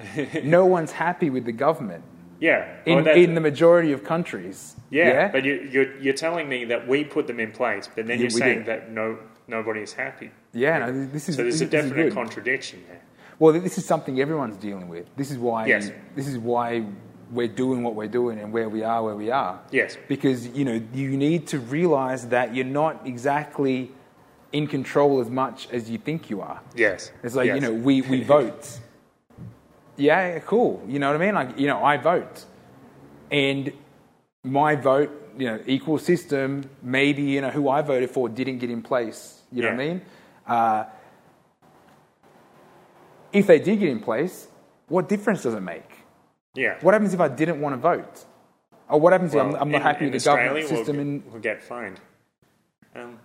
no one's happy with the government Yeah. in, Well, in the majority of countries. yeah, but you, you're, you're telling me that we put them in place, but then Yeah, you're saying did. that no nobody is happy. Yeah, no, this is So there's this, a definite contradiction there. Well, this is something everyone's dealing with. This is why. Yes. This is why we're doing what we're doing and where we are where we are. Yes. Because you know you need to realize that you're not exactly in control as much as you think you are. Yes. It's like, Yes. you know, we, we vote. Yeah, cool. You know what I mean? Like, you know, I vote. And my vote, you know, equal system, maybe, you know, who I voted for didn't get in place. You know what I mean? Uh, if they did get in place, what difference does it make? Yeah. What happens if I didn't want to vote? Or what happens Well, if I'm, I'm not in- happy in with the government system? We'll, in, we'll get fined. Um,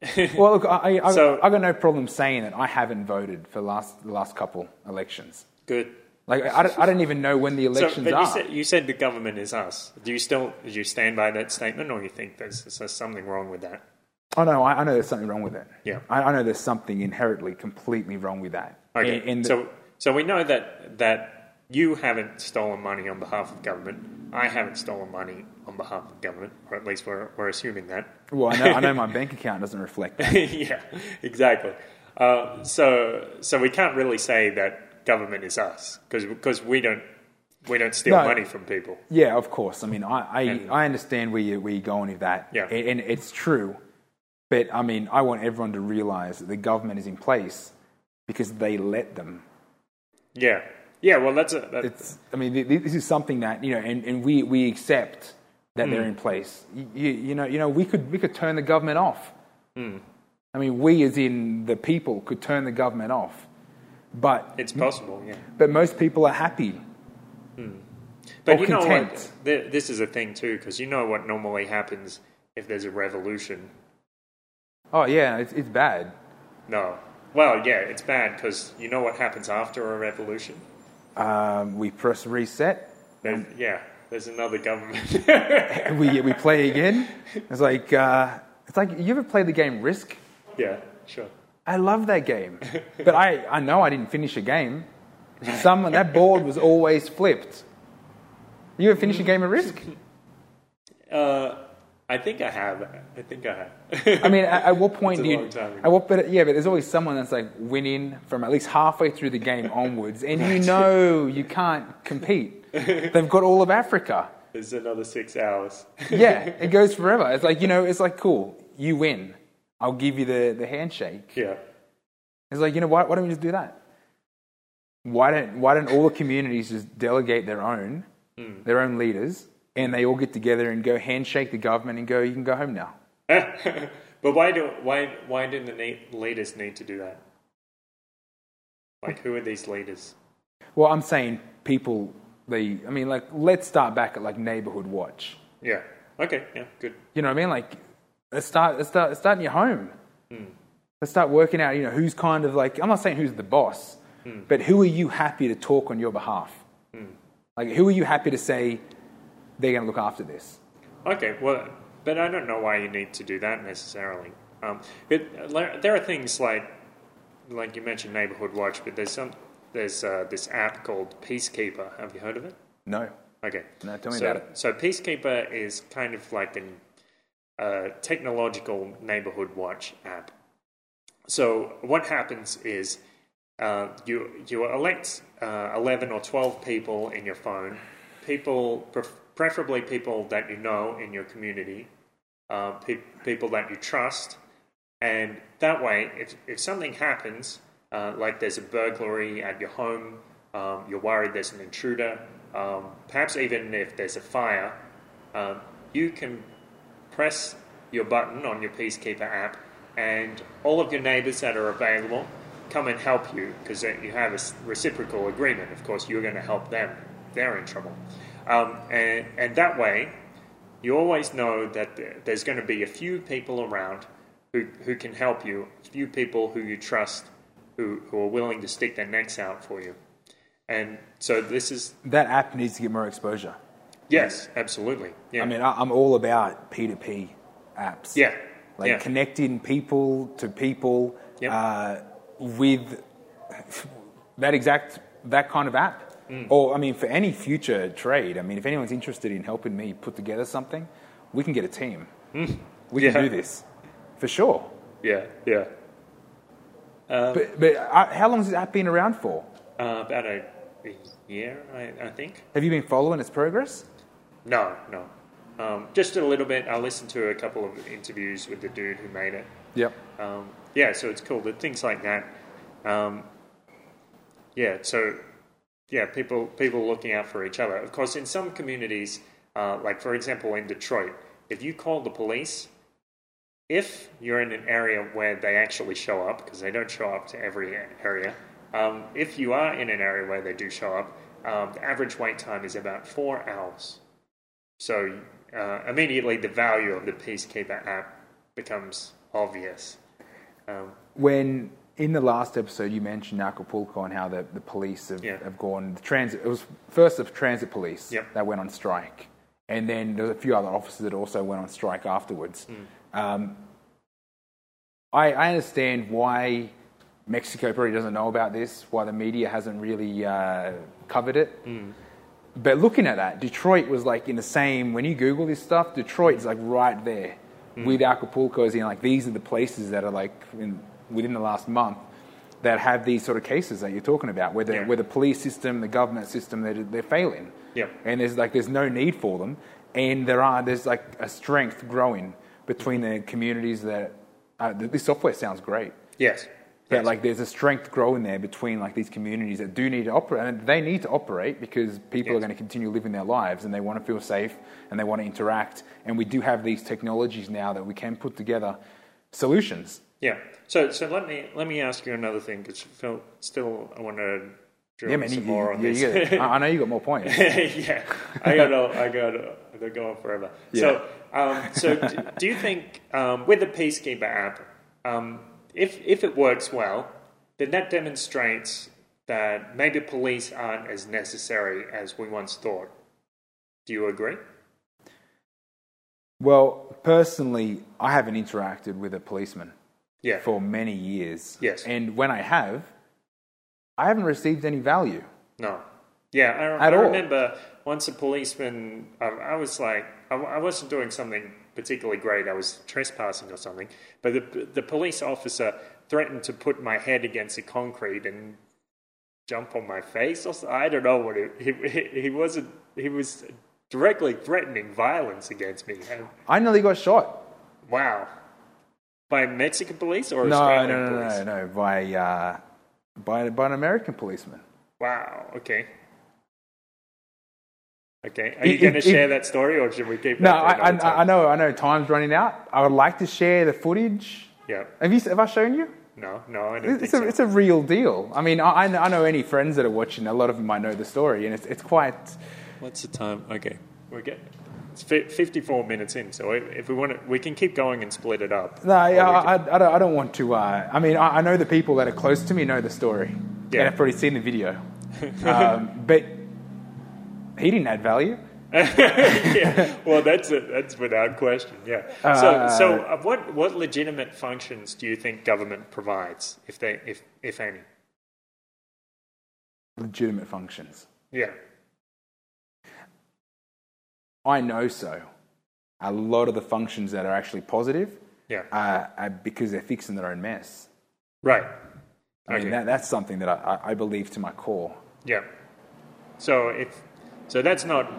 well, look, I, I, So- I got no problem saying that I haven't voted for last, the last couple elections. good. Like I don't, I don't even know when the So, elections but are. you said, you said the government is us. Do you still do you stand by that statement, or you think there's, there's something wrong with that? Oh no, I, I know there's something wrong with it. Yeah. I, I know there's something inherently completely wrong with that. Okay. And, and so so we know that that you haven't stolen money on behalf of government. I haven't stolen money on behalf of government, or at least we're, we're assuming that. well, I know, I know my bank account doesn't reflect that. yeah, exactly. Uh, so so we can't really say that government is us because because we don't we don't steal No. money from people. Yeah, of course. I mean, I, I, And- I understand where, you, where you're going with that. Yeah. And, and it's true. But I mean, I want everyone to realize that the government is in place because they let them. Yeah, yeah. Well, that's a that, It's, I mean, th- th- this is something that, you know, and, and we, we accept that they're Hmm. in place. You, you, know, you know, we could, we could turn the government off. Hmm. I mean, we as in the people could turn the government off. But, it's possible. Yeah. but most people are happy. But or you know what? This is a thing too, because you know what normally happens if there's a revolution. Oh, yeah, it's, it's bad. No. Well, yeah, it's bad because you know what happens after a revolution. Um, we press reset. There's, yeah, there's another government. we we play again. It's like uh, it's like you ever play the game Risk? yeah, sure. I love that game, but I, I know I didn't finish a game. Someone that board was always flipped. You ever finish a game of Risk? Uh, I think I have. I think I have. I mean, at, at what point do you? long time ago. At what, but yeah, but there's always someone that's like winning from at least halfway through the game onwards, and you know you can't compete. They've got all of Africa. there's another six hours. Yeah, it goes forever. It's like you know, it's like cool. You win. I'll give you the, the handshake. yeah. It's like, you know, why, why don't we just do that? Why don't, why don't all the communities just delegate their own, hmm. their own leaders, and they all get together and go handshake the government and go, you can go home now? but why do why why do the leaders need to do that? Like, who are these leaders? Well, I'm saying people, they, I mean, like, let's start back at like neighborhood watch. Yeah. Okay. Yeah. Good. You know what I mean? Like, let's start, let's start, let's start in your home. Hmm. Let's start working out, you know, who's kind of like, I'm not saying who's the boss, hmm. but who are you happy to talk on your behalf? Hmm. Like, who are you happy to say they're going to look after this? Okay, well, but I don't know why you need to do that necessarily. Um, but there are things like, like you mentioned, Neighborhood Watch, but there's some, there's uh, this app called Peacekeeper. Have you heard of it? No. Okay. No, tell me so, about it. So Peacekeeper is kind of like an uh, technological neighborhood watch app. So what happens is uh, you you elect uh, eleven or twelve people in your phone, people pref- preferably people that you know in your community, uh, pe- people that you trust, And that way, if, if something happens, uh, like there's a burglary at your home, um, you're worried there's an intruder, um, perhaps even if there's a fire, um, you can press your button on your Peacekeeper app, and all of your neighbors that are available come and help you because you have a reciprocal agreement. Of course, you're going to help them; they're in trouble, um, and, and that way, you always know that there's going to be a few people around who, who can help you, a few people who you trust, who, who are willing to stick their necks out for you. And so this is that app needs to get more exposure. Yes, absolutely. Yeah. I mean, I'm all about P2P apps. Yeah. Like yeah. connecting people to people Yep. uh, with that exact that kind of app. Mm. Or I mean, for any future trade, I mean, if anyone's interested in helping me put together something, we can get a team. We can Mm. Do this for sure. Yeah, yeah. But, but uh, how long has this app been around for? Uh, about a, a year, I, I think. Have you been following its progress? No, no. Um, just a little bit. I listened to a couple of interviews with the dude who made it. Yep. Um, yeah, so it's cool. The things like that. Um, yeah, so yeah, people people looking out for each other. Of course, in some communities, uh, like for example in Detroit, if you call the police, if you're in an area where they actually show up, because they don't show up to every area, um, if you are in an area where they do show up, um, the average wait time is about four hours. So uh, immediately the value of the Peacekeeper app becomes obvious. Um, When in the last episode you mentioned Acapulco and how the, the police have, Yeah. have gone the transit. It was first the transit police Yep. that went on strike, and then there was a few other officers that also went on strike afterwards. Hmm. Um, I, I understand why Mexico probably doesn't know about this, why the media hasn't really uh, covered it. Hmm. But looking at that, Detroit was like in the same. When you Google this stuff, Detroit's like right there Hmm. with Acapulco. As in, like these are the places that are like in, within the last month that have these sort of cases that you're talking about, where the, Yeah. where the police system, the government system, they're, they're failing. Yep. And there's like there's no need for them, and there are there's like a strength growing between the communities that. Uh, th- this software sounds great. yes. That Yes. like there's a strength growing there between like these communities that do need to operate, and they need to operate because people are going to continue living their lives and they want to feel safe and they want to interact. And we do have these technologies now that we can put together solutions. Yeah. So so let me let me ask you another thing because Phil still I want to drill Yeah, man. some You, more on you- this. I know you got more points. yeah, I got I got they're going forever. So um, so do, do you think um, with the Peacekeeper app, um, if if it works well, then that demonstrates that maybe police aren't as necessary as we once thought. Do you agree? Well, personally, I haven't interacted with a policeman Yeah. for many years. Yes. And when I have, I haven't received any value. No. Yeah, I, I remember once a policeman, I, I was like, I, I wasn't doing something particularly great. I was trespassing or something. But the, the police officer threatened to put my head against the concrete and jump on my face or I don't know what it, he, he, he wasn't, he was directly threatening violence against me. And, I nearly got shot. wow. By Mexican police or No, Australian no, no, police? no, no, by uh, by by an American policeman. Wow, okay. Okay, are you going to share it- that story, or should we keep? No, that for I, I. I know, I know. Time's running out. I would like to share the footage. Yeah. Have you? Have I shown you? No, no, I don't It's think a, so. it's a real deal. I mean, I, I know- I know any friends that are watching. A lot of them might know the story, and it's it's quite. What's the time? Okay, we're getting. It's fifty-four minutes in, so if we want to, we can keep going and split it up. No, I, I, I, don't, I don't want to. Uh, I mean, I, I know the people that are close to me know the story, Yeah. and have probably seen the video. um, but he didn't add value. yeah, well, that's a, that's without question. Yeah. So, so uh, what what legitimate functions do you think government provides, if they if if any? Legitimate functions. Yeah. I know so. A lot of the functions that are actually positive Yeah. uh, are because they're fixing their own mess. Right. I mean, that, that's something that I, I- I believe to my core. Yeah. So if so, that's not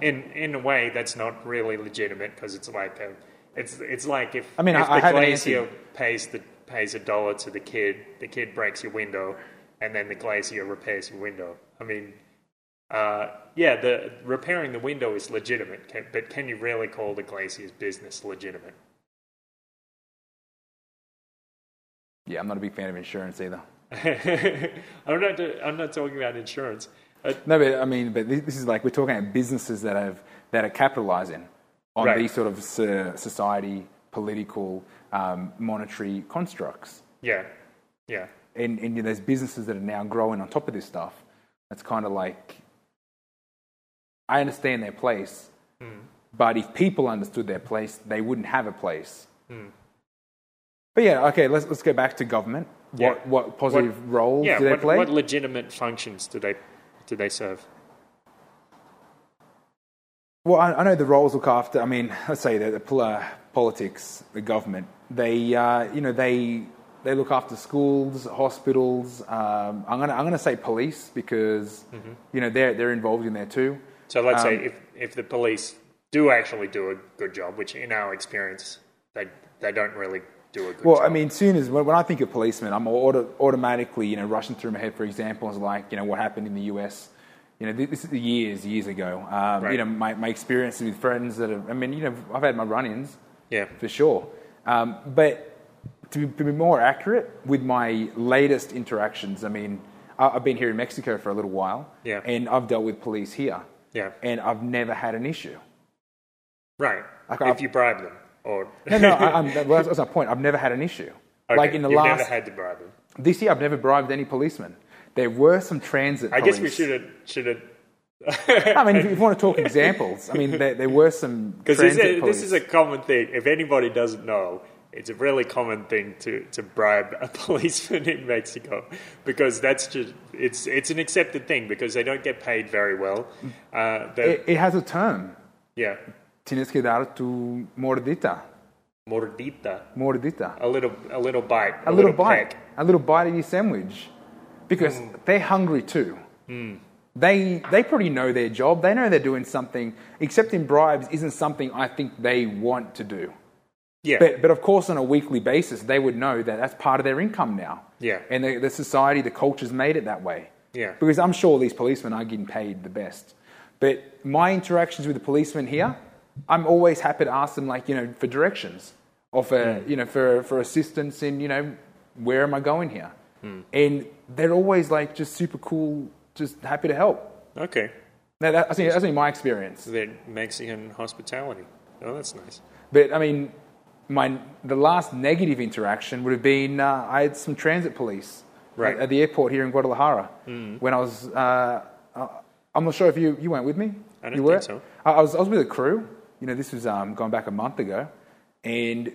in in a way that's not really legitimate because it's like a It's it's like if I mean, if I- I the an glazier pays the pays a dollar to the kid, the kid breaks your window, and then the glazier repairs your window. I mean, uh, yeah, the repairing the window is legitimate, can, but can you really call the glazier's business legitimate? Yeah, I'm not a big fan of insurance either. I'm not I'm not talking about insurance. Uh, No, but I mean, but this is like we're talking about businesses that have that are capitalizing on Right. these sort of society, political, um, monetary constructs, yeah, yeah, and and you know, there's businesses that are now growing on top of this stuff. That's kind of like I understand their place, but if people understood their place, they wouldn't have a place. But yeah, okay, let's let's go back to government. What Yeah. what positive roles yeah. do they What, play? what legitimate functions do they do they serve? Well, I, I know the roles look after. I mean, let's say the, the uh, politics, the government. They, uh, you know, they they look after schools, hospitals. Um, I'm gonna I'm gonna say police because Mm-hmm. you know they're they're involved in there too. So let's say Um, if, if the police do actually do a good job, which in our experience they they don't really do a good Well, job. Well, I mean, soon as when, when I think of policemen, I'm auto, automatically you know rushing through my head. For example, is like you know what happened in the US. You know, this is years years ago. Um, Right. You know, my, my experiences with friends that have. I mean, you know, I've had my run-ins. yeah, for sure. Um, but to be, more accurate, with my latest interactions, I mean, I've been here in Mexico for a little while, Yeah. and I've dealt with police here, yeah, and I've never had an issue. right. Okay, if I- you bribe them, or No, no, I, I'm, well, that's, my point. I've never had an issue. Okay, Like in the last you've last never had to bribe them. this year, I've never bribed any policeman. There were some transit. I guess we should have should have I mean, if you want to talk examples, I mean, there, there were some because this, police. this is a common thing. If anybody doesn't know, it's a really common thing to, to bribe a policeman in Mexico because that's just it's it's an accepted thing because they don't get paid very well. Uh, it, it has a term. yeah, Tienes que dar tu mordita. mordita, Mordita. a little a little bite, a little bite, peck. a little bite of your sandwich, because Mm. they're hungry too. They they probably know their job. They know they're doing something. Accepting bribes isn't something I think they want to do. Yeah, But but of course, on a weekly basis, they would know that that's part of their income now. Yeah. and the, the society, the culture's made it that way. Yeah. because I'm sure these policemen are getting paid the best. But my interactions with the policemen here, I'm always happy to ask them, like you know, for directions or for Mm. you know for for assistance in you know where am I going here, Mm. and they're always like just super cool, just happy to help. okay. Now that, I think that's only my experience. The Mexican hospitality. Oh, that's nice. But I mean, my the last negative interaction would have been uh, I had some transit police Right. at, at the airport here in Guadalajara when I was. Uh, uh, I'm not sure if you, you went with me. I don't you were? think so. I, I was I was with a crew. You know, this was um, going back a month ago, and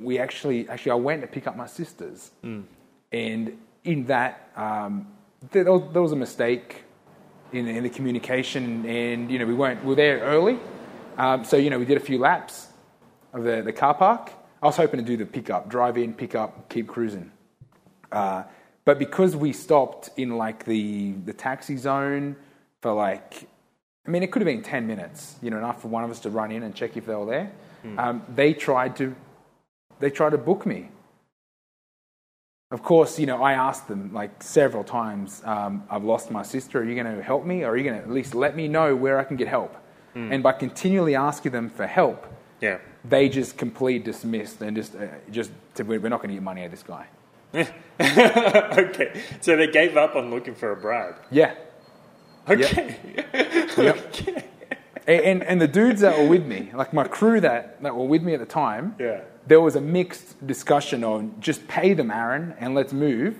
we actually actually I went to pick up my sisters, and in that um, there, there was a mistake in, in the communication, and you know we weren't we were there early, um, so you know we did a few laps of the, the car park. I was hoping to do the pickup, drive in, pick up, keep cruising. Uh, but because we stopped in like the the taxi zone for like, I mean, it could have been ten minutes, you know, enough for one of us to run in and check if they were there. Um, they tried to, they tried to book me. Of course, you know, I asked them like several times, um, I've lost my sister. Are you going to help me? Or are you going to at least let me know where I can get help? And by continually asking them for help, Yeah. They just completely dismissed and just, uh, just said, we're not going to get money out of this guy. okay. So they gave up on looking for a bribe. Yeah. Okay. Yep. And, and, and the dudes that were with me, like my crew that, that were with me at the time, Yeah. there was a mixed discussion on just pay them, Aaron, and let's move,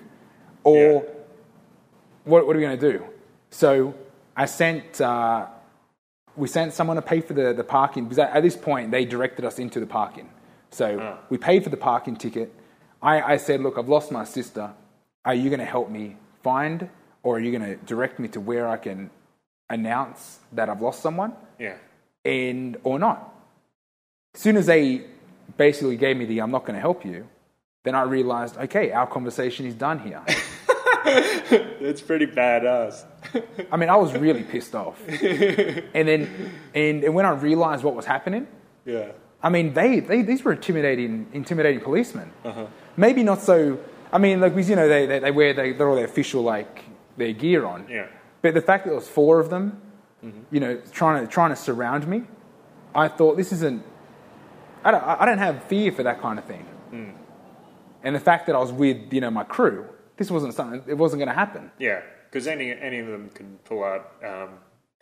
or Yeah. what, what are we going to do? So I sent, uh, we sent someone to pay for the, the parking, because at, at this point they directed us into the parking. So Ah. we paid for the parking ticket. I, I said, look, I've lost my sister. Are you going to help me find, or are you going to direct me to where I can announce that I've lost someone? Yeah. and or not. As soon as they basically gave me the "I'm not going to help you," then I realized, okay, our conversation is done here. That's pretty badass. I mean, I was really pissed off, and then and, and when I realized what was happening, Yeah. I mean, they, they these were intimidating, intimidating policemen. Uh-huh. Maybe not so. I mean, like you know they, they, they wear they, they're all their official like their gear on. Yeah. But the fact that there was four of them, you know, trying to trying to surround me, I thought this isn't. I don't, I don't have fear for that kind of thing. And the fact that I was with you know my crew, this wasn't something. It wasn't going to happen. Yeah, because any any of them can pull out um,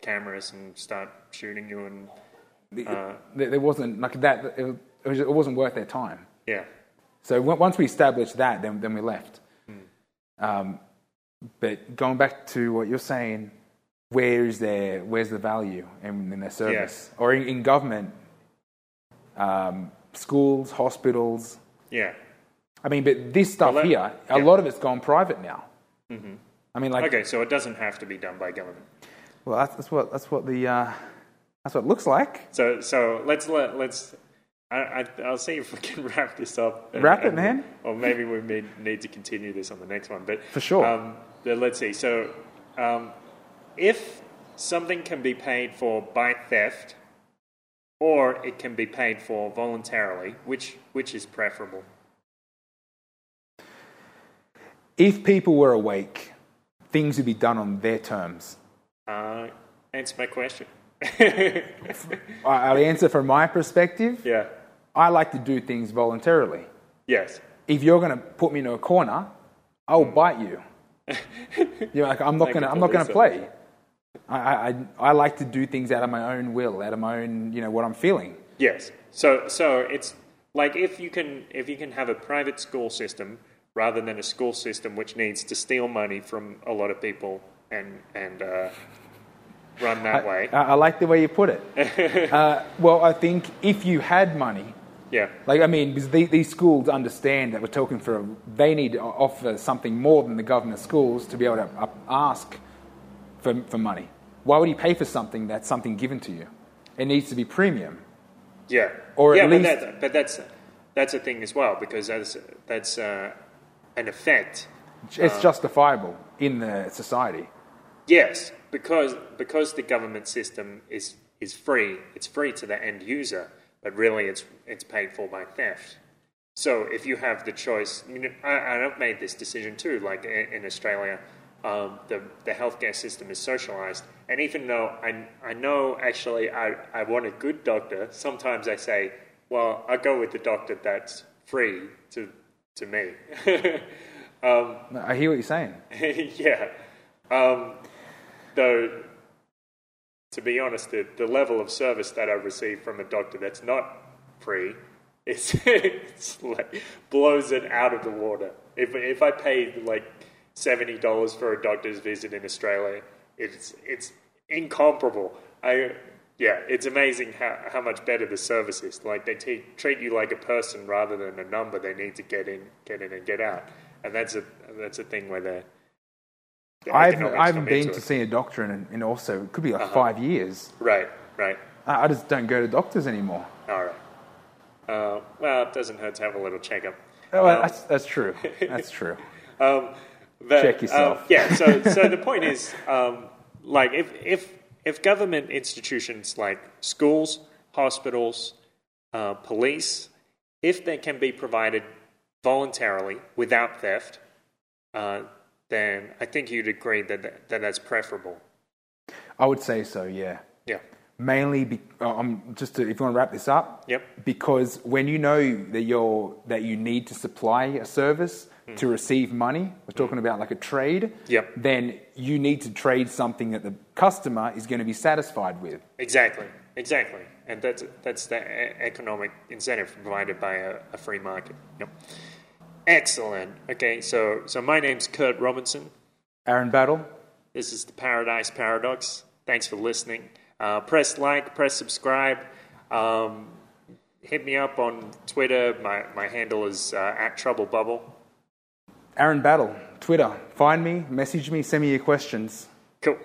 cameras and start shooting you, and Uh. There, there wasn't like that. It, was, it was- it wasn't worth their time. yeah, So on- once we established that, then then we left. Um, but going back to what you're saying, where is their where's the value in, in their service or in, in government, um, schools, hospitals? yeah. I mean, but this stuff Well, that- here, a yeah. lot of it's gone private now. I mean, like, Okay, so it doesn't have to be done by government. well, that's, that's what that's what the uh, that's what it looks like. So so let's let let's. I, I, I'll see if we can wrap this up. and- Wrap it, man. Or maybe we may need to continue this on the next one. But For sure. Um, let's see. So, um, if something can be paid for by theft, or it can be paid for voluntarily, which which is preferable? If people were awake, things would be done on their terms. Uh, answer my question. I'll answer from my perspective. yeah. I like to do things voluntarily. Yes. If you're going to put me in a corner, I'll bite you. You're like, I'm not going to. I'm not going to play. I, I, I- I like to do things out of my own will, out of my own, you know, what I'm feeling. Yes. So so it's like if you can if you can have a private school system rather than a school system which needs to steal money from a lot of people and and uh, run that way. I, I like the way you put it. uh, well, I think if you had money, Yeah. like I mean, because the, these schools understand that we're talking for, a, they need to offer something more than the government schools to be able to ask for, for money. Why would you pay for something that's something given to you? It needs to be premium. Yeah. Or yeah, at but, least- that, but that's that's a thing as well because that's that's uh, an effect. It's justifiable in the society. Yes, because because the government system is is free. It's free to the end user, but really it's it's paid for by theft. So if you have the choice, I mean, I, and I've made this decision too. Like in, in Australia, um, the the healthcare system is socialized, and even though I I know actually I I want a good doctor, sometimes I say, well, I go with the doctor that's free to to me. um, I hear what you're saying. yeah. Um, though, to be honest, the, the level of service that I receive from a doctor that's not free is it's like blows it out of the water. If if I paid like seventy dollars for a doctor's visit in Australia, it's it's incomparable. I yeah, it's amazing how, how much better the service is. Like they t- treat you like a person rather than a number they need to get in, get in and get out. And that's a that's a thing where they're the I've, economics I haven't been to it. see a doctor in, in also, it could be like five years. Right, right. I, I just don't go to doctors anymore. All right. Uh, well, it doesn't hurt to have a little checkup. Oh, well, Um, that's, that's true. That's true. Um, but, Check yourself. um, yeah. So, so the point is, um, like, if if if government institutions like schools, hospitals, uh, police, if they can be provided voluntarily without theft, uh, then I think you'd agree that that, that that's preferable. I would say so, yeah. Yeah. Mainly, be, uh, um, just to, if you want to wrap this up, Yep. because when you know that you're that you need to supply a service to receive money, we're talking about like a trade. Yep. Then you need to trade something that the customer is going to be satisfied with. Exactly, exactly, and that's that's the economic incentive provided by a, a free market. Yep. Excellent. Okay, so so my name's Kurt Robinson. Aaron Battle. This is the Paradise Paradox. Thanks for listening. Uh, press like, press subscribe. Um, hit me up on Twitter. My my handle is uh, at Trouble Bubble. Aaron Battle. Twitter. Find me, message me, send me your questions. Cool.